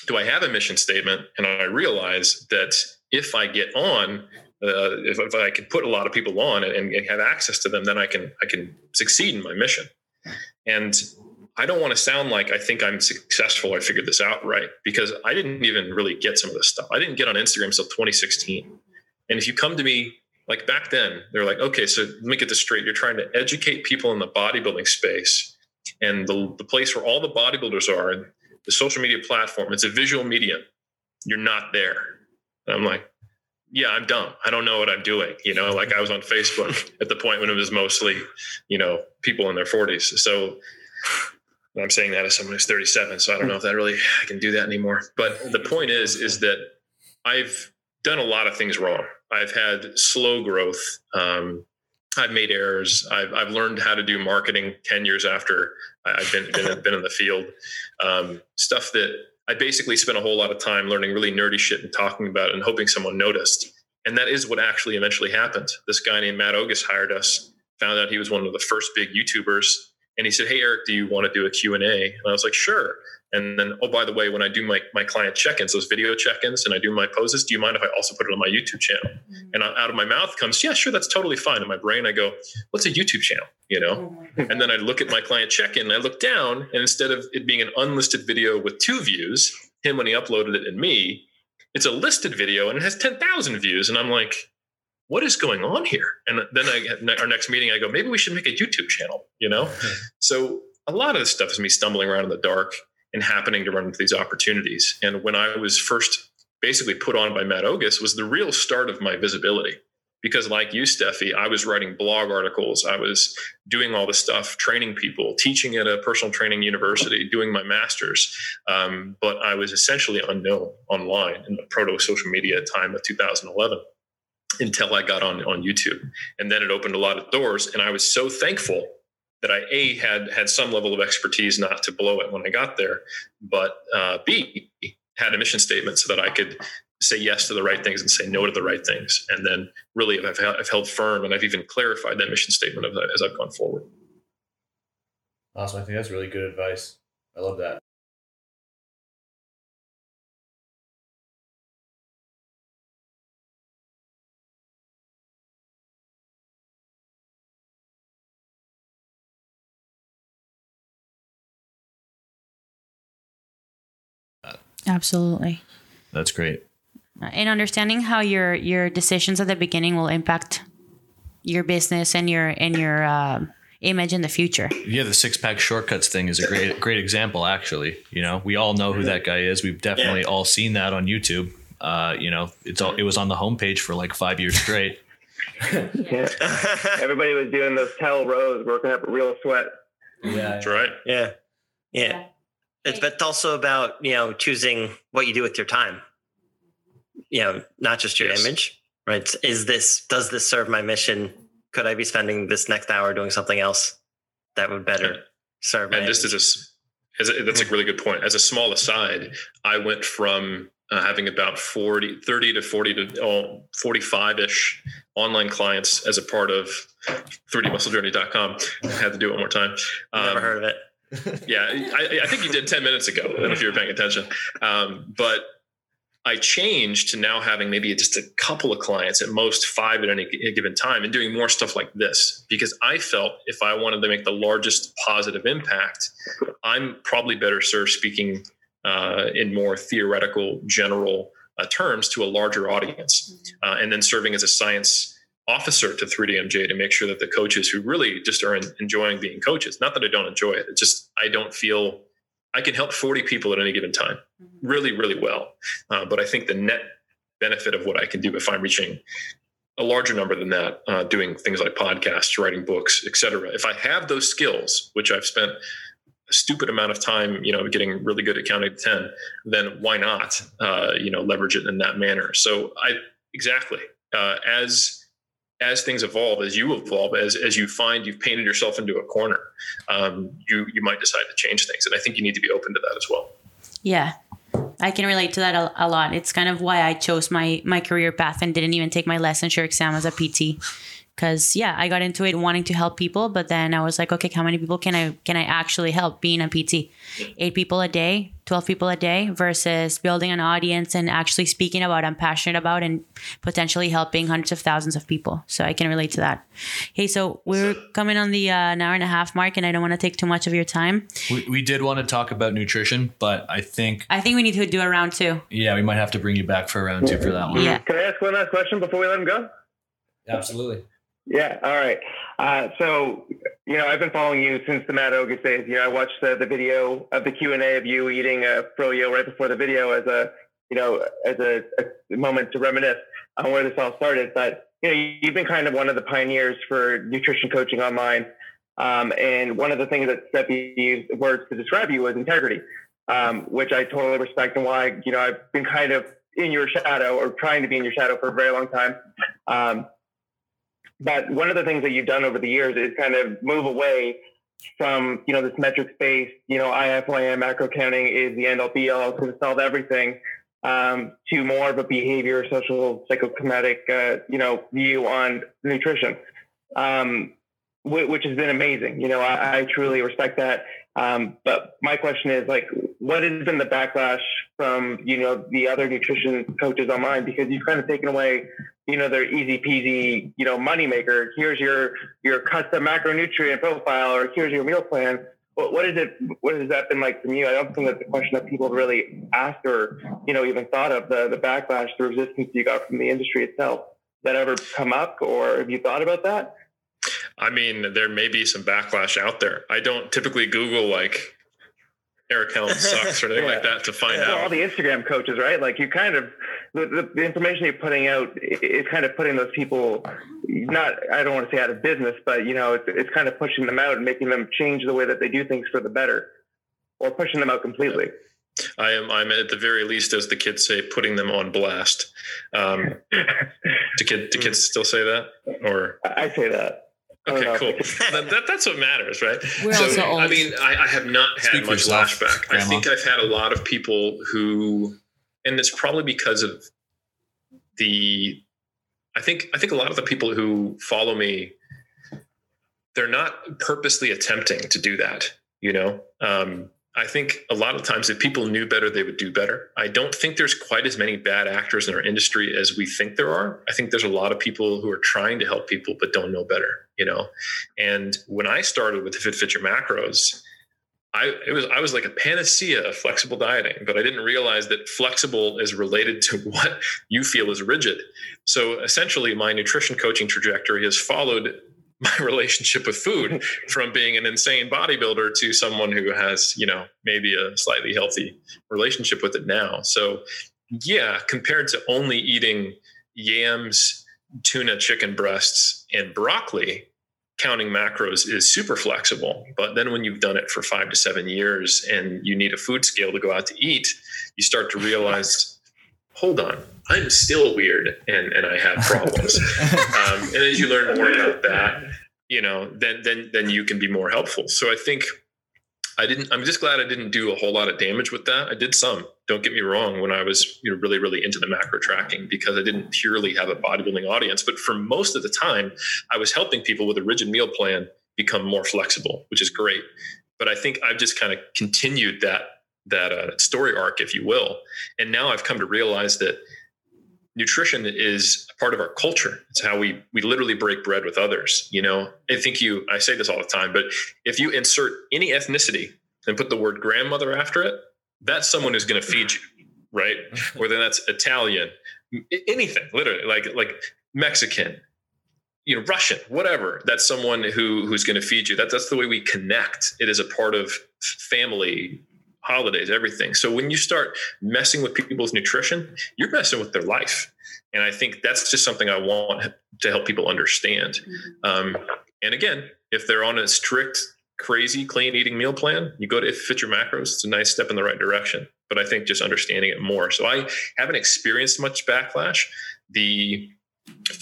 do I have a mission statement and I realize that if I get on uh, if, if, I can put a lot of people on and, and, have access to them, then I can I can succeed in my mission. And I don't want to sound like I think I'm successful. I figured this out right because I didn't even really get some of this stuff. I didn't get on Instagram until 2016. And if you come to me like back then, they're like, okay, so let me get this straight. You're trying to educate people in the bodybuilding space and the, the place where all the bodybuilders are, the social media platform. It's a visual medium. You're not there. And I'm like, yeah, I'm dumb. I don't know what I'm doing. You know, like I was on Facebook at the point when it was mostly, you know, people in their 40s. So I'm saying that as someone who's 37. So I don't know if that really I can do that anymore. But the point is, is that I've done a lot of things wrong. I've had slow growth. Um, I've made errors. I've, I've learned how to do marketing 10 years after I've been, been, been in the field. Um, stuff that I basically spent a whole lot of time learning really nerdy shit and talking about it and hoping someone noticed. And that is what actually eventually happened. This guy named Matt Ogus hired us, found out he was one of the first big YouTubers. And he said, Hey, Eric, do you want to do a Q&A? And I was like, sure. And then, oh, by the way, when I do my, my client check-ins, those video check-ins, and I do my poses, do you mind if I also put it on my YouTube channel? Mm-hmm. And out of my mouth comes, yeah, sure, that's totally fine. In my brain, I go, what's a YouTube channel? You know? Oh and then I look at my client check-in, and I look down, and instead of it being an unlisted video with two views, him when he uploaded it, and me, it's a listed video, and it has ten thousand views, and I'm like, what is going on here? And then I, our next meeting, I go, maybe we should make a YouTube channel. You know? so a lot of this stuff is me stumbling around in the dark and happening to run into these opportunities. And when I was first basically put on by Matt Ogus was the real start of my visibility. Because like you, Stefi, I was writing blog articles. I was doing all this stuff, training people, teaching at a personal training university, doing my master's. Um, but I was essentially unknown online in the proto social media time of 2011 until I got on on YouTube. And then it opened a lot of doors. And I was so thankful that I a had had some level of expertise not to blow it when I got there, but uh, b had a mission statement so that I could say yes to the right things and say no to the right things, and then really I've, I've held firm and I've even clarified that mission statement as I've gone forward. Awesome! I think that's really good advice. I love that. Absolutely. That's great. And understanding how your your decisions at the beginning will impact your business and your and your uh, image in the future. Yeah, the six pack shortcuts thing is a great great example. Actually, you know, we all know who that guy is. We've definitely yeah. all seen that on YouTube. Uh, you know, it's all it was on the homepage for like five years straight. yeah. Everybody was doing those towel rows, working up a real sweat. Yeah, that's right. Yeah. yeah, yeah. It's but it's also about you know choosing what you do with your time. You know, not just your yes. image, right? Is this does this serve my mission? Could I be spending this next hour doing something else that would better serve? And just image? as a, as a, that's a really good point. As a small aside, I went from uh, having about 40, 30 to 40 to oh, 45 ish online clients as a part of 3dmusclejourney.com. I had to do it one more time. Um, Never heard of it. Yeah, I, I, think you did 10 minutes ago, if you were paying attention. Um, but I changed to now having maybe just a couple of clients at most five at any given time and doing more stuff like this because I felt if I wanted to make the largest positive impact, I'm probably better served speaking uh, in more theoretical, general uh, terms to a larger audience, uh, and then serving as a science officer to 3DMJ to make sure that the coaches who really just are enjoying being coaches, not that I don't enjoy it, it's just I don't feel I can help 40 people at any given time mm-hmm. really, really well. Uh, but I think the net benefit of what I can do if I'm reaching a larger number than that, uh, doing things like podcasts, writing books, etc. If I have those skills, which I've spent a stupid amount of time, you know, getting really good at counting to 10, then why not, uh, you know, leverage it in that manner? So I, exactly, uh, as, as things evolve, as you evolve, as, as you find you've painted yourself into a corner, um, you, you might decide to change things. And I think you need to be open to that as well. Yeah. I can relate to that a, a lot. It's kind of why I chose my, my career path and didn't even take my licensure exam as a PT because yeah i got into it wanting to help people but then i was like okay how many people can i can i actually help being a pt eight people a day 12 people a day versus building an audience and actually speaking about i'm passionate about and potentially helping hundreds of thousands of people. So i can relate to that. Hey so we're coming on the uh, an hour and a half mark and i don't want to take too much of your time. We, we did want to talk about nutrition but i think i think we need to do a round two. Yeah we might have to bring you back for a round two for that one. Yeah. Can i ask one last question before we let him go? Absolutely yeah. All right. Uh, so, you know, I've been following you since the Matt Ogus days. You know, I watched the, the video of the Q and A of you eating a froyo right before the video as a, you know, as a, a, moment to reminisce on where this all started. But you know, you've been kind of one of the pioneers for nutrition coaching online. Um, and one of the things that Stefi used words to describe you was integrity, um, which I totally respect and why, you know, I've been kind of in your shadow or trying to be in your shadow for a very long time. Um, but one of the things that you've done over the years is kind of move away from, you know, this metric-based you know, IFYM macro counting is the end all be all, to solve everything, um, to more of a behavior, social, psychokinetic, uh, you know, view on nutrition, um, which has been amazing. You know, I, I truly respect that. Um, but my question is like, what has been the backlash from, you know, the other nutrition coaches online? Because you've kind of taken away you know, their easy peasy, you know, money maker. Here's your your custom macronutrient profile, or here's your meal plan. What, what is it? What has that been like from you? I don't think that's a question that people really asked or, you know, even thought of the the backlash, the resistance you got from the industry itself. That ever come up, or have you thought about that? I mean, there may be some backlash out there. I don't typically Google like Eric Helms sucks or anything yeah. like that to find yeah. out. All the Instagram coaches, right? Like you kind of the, the, the, information you're putting out is kind of putting those people not I don't want to say out of business, but you know it's, it's kind of pushing them out and making them change the way that they do things for the better, or pushing them out completely. Yeah. I am. I'm at the very least, as the kids say, putting them on blast. Um, do, kid, do kids still say that? Or I say that. Okay, cool. that, that, that's what matters, right? We're so, also old. I mean, I, I have not had Speak much flashback. I think I've had a lot of people who, and it's probably because of the. I think I think a lot of the people who follow me, they're not purposely attempting to do that. You know, um, I think a lot of times if people knew better, they would do better. I don't think there's quite as many bad actors in our industry as we think there are. I think there's a lot of people who are trying to help people but don't know better, you know. And when I started with the Fit Fit Your Macros, I it was I was like a panacea of flexible dieting, but I didn't realize that flexible is related to what you feel is rigid. So essentially, my nutrition coaching trajectory has followed my relationship with food from being an insane bodybuilder to someone who has, you know, maybe a slightly healthy relationship with it now. So, yeah, compared to only eating yams tuna chicken breasts and broccoli counting macros is super flexible. But then when you've done it for five to seven years and you need a food scale to go out to eat you start to realize hold on i'm still weird and, and i have problems. Um, and as you learn more about that you know then then then you can be more helpful. So i think I didn't. I'm just glad I didn't do a whole lot of damage with that. I did some. Don't get me wrong. When I was you know really really into the macro tracking because I didn't purely have a bodybuilding audience, but for most of the time, I was helping people with a rigid meal plan become more flexible, which is great. But I think I've just kind of continued that that uh, story arc, if you will, and now I've come to realize that nutrition is part of our culture. It's how we we literally break bread with others. You know, I think you. I say this all the time, but if you insert any ethnicity and put the word grandmother after it, that's someone who's going to feed you, right? Whether that's Italian, anything, literally, like like Mexican, you know, Russian, whatever. That's someone who who's going to feed you. That that's the way we connect. It is a part of family holidays, everything. So when you start messing with people's nutrition, you're messing with their life. And I think that's just something I want to help people understand. Mm-hmm. Um, and again, if they're on a strict, crazy, clean eating meal plan, you go to fit your macros. It's a nice step in the right direction. But I think just understanding it more. So I haven't experienced much backlash. The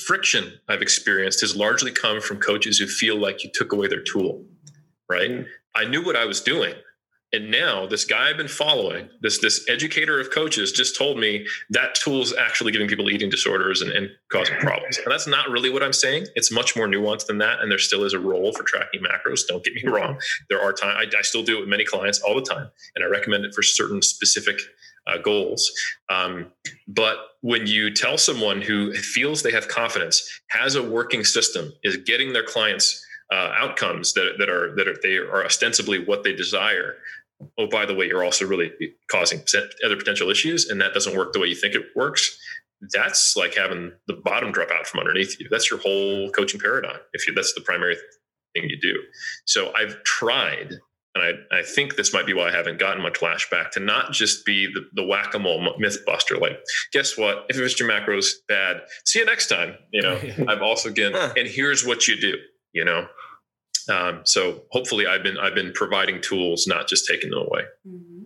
friction I've experienced has largely come from coaches who feel like you took away their tool, right? Mm-hmm. I knew what I was doing. And now this guy I've been following, this this educator of coaches, just told me that tool's actually giving people eating disorders and, and causing problems. And that's not really what I'm saying. It's much more nuanced than that. And there still is a role for tracking macros. Don't get me wrong. There are times I, I still do it with many clients all the time, and I recommend it for certain specific uh, goals. Um, but when you tell someone who feels they have confidence, has a working system, is getting their clients uh, outcomes that, that are that are, they are ostensibly what they desire oh, by the way, you're also really causing other potential issues, and that doesn't work the way you think it works, that's like having the bottom drop out from underneath you. That's your whole coaching paradigm. If you, that's the primary thing you do. So I've tried, and I, I think this might be why I haven't gotten much flashback to not just be the, the whack a mole myth buster. Like, guess what? If Mr. Macro's bad, see you next time. You know, I've also again, and here's what you do. You know, um, so hopefully, I've been I've been providing tools, not just taking them away. Mm-hmm.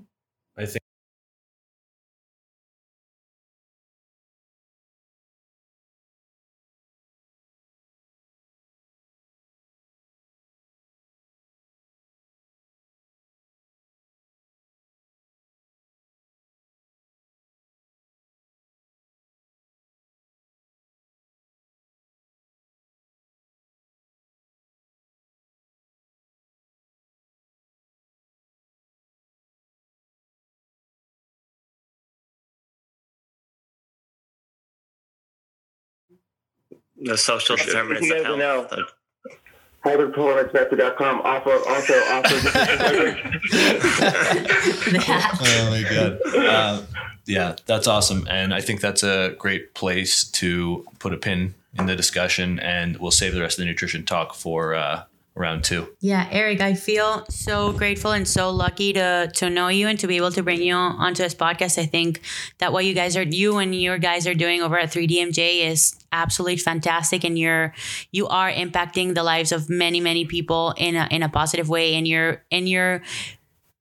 The social determinants of health. Know, HybridPerformanceMethod.com offer also offers. oh my god! Uh, yeah, that's awesome, and I think that's a great place to put a pin in the discussion, and we'll save the rest of the nutrition talk for uh, round two. Yeah, Eric, I feel so grateful and so lucky to to know you and to be able to bring you onto this podcast. I think that what you guys are you and your guys are doing over at 3DMJ is absolutely fantastic and you're you are impacting the lives of many many people in a in a positive way and you're and you're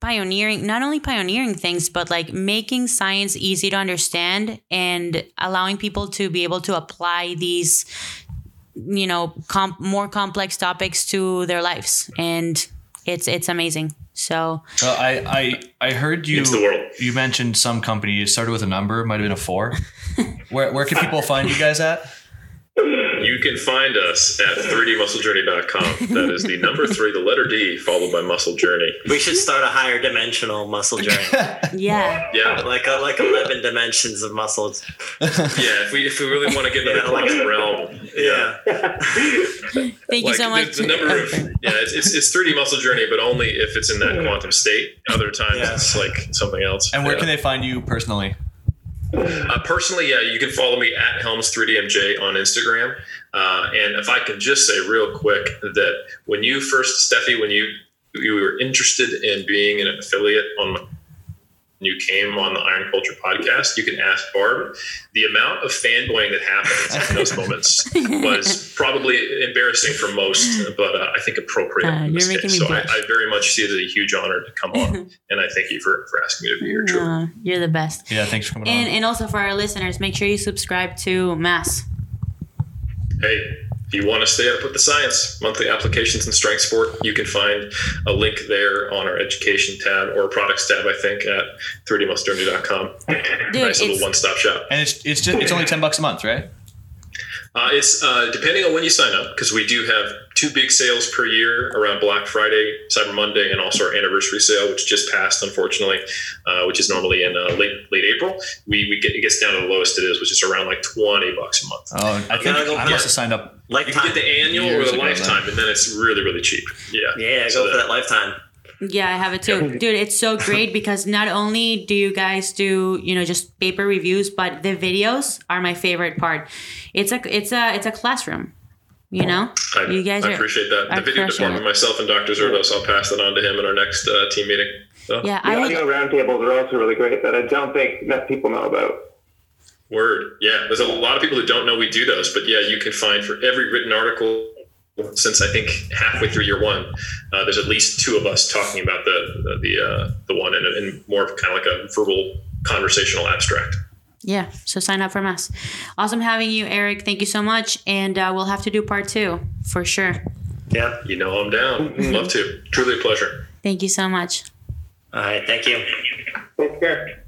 pioneering not only pioneering things but like making science easy to understand and allowing people to be able to apply these you know comp- more complex topics to their lives. And it's it's amazing. So well, I, I I heard you you mentioned some company. You started with a number. Might have been a four. Where where can people find you guys at you can find us at 3dmusclejourney.com. That is the number three, the letter D, followed by muscle journey. We should start a higher dimensional muscle journey. yeah. Yeah. Like a, like 11 dimensions of muscles. yeah. If we, if we really want to get into yeah, the like, realm. Yeah. Thank like you so much. The, the number of, yeah, it's, it's, it's 3D muscle journey, but only if it's in that quantum state. Other times yeah. it's like something else. And where yeah. can they find you personally? Uh, personally, yeah, you can follow me at Helms3DMJ on Instagram. Uh, and if I can just say real quick that when you first, Stefi, when you you were interested in being an affiliate on my you came on the Iron Culture podcast, you can ask Barb. The amount of fanboying that happens in those moments was probably embarrassing for most, but uh, I think appropriate. Uh, in this case. So I, I, very much see it as a huge honor to come on, and I thank you for, for asking me to be here. True. Uh, you're the best. Yeah, thanks for coming and, on. And also for our listeners, make sure you subscribe to Mass. Hey, if you want to stay up with the science, monthly applications in strength sport, you can find a link there on our education tab or products tab, I think, at 3dmusclejourney.com. Dude, nice little one stop shop. And it's, it's just it's only 10 bucks a month, right? Uh, it's uh, depending on when you sign up because we do have two big sales per year around Black Friday, Cyber Monday, and also our anniversary sale, which just passed, unfortunately, uh, which is normally in uh, late late April. We, we get it gets down to the lowest it is, which is around like twenty bucks a month. Oh, I think I must have signed up. Lifetime. You can get the annual or the lifetime, and then it's really really cheap. Yeah, yeah, so go for that lifetime. Yeah, I have it too. Dude, it's so great because not only do you guys do, you know, just paper reviews, but the videos are my favorite part. It's a it's a it's a classroom. You know? I, you guys I appreciate that. The video department, it. myself and Dr. Zourdos, I'll pass that on to him in our next uh, team meeting. So. Yeah, the I audio roundtables are also really great that I don't think enough people know about. Word. Yeah, there's a lot of people who don't know we do those, but yeah, you can find for every written article since I think halfway through year one, uh, there's at least two of us talking about the the the, uh, the one in, in more kind of like a verbal conversational abstract. Yeah, so sign up from us. Awesome having you, Eric. Thank you so much, and uh, we'll have to do part two for sure. Yeah, you know I'm down. Love to. Truly a pleasure. Thank you so much. All right, thank you. Take care.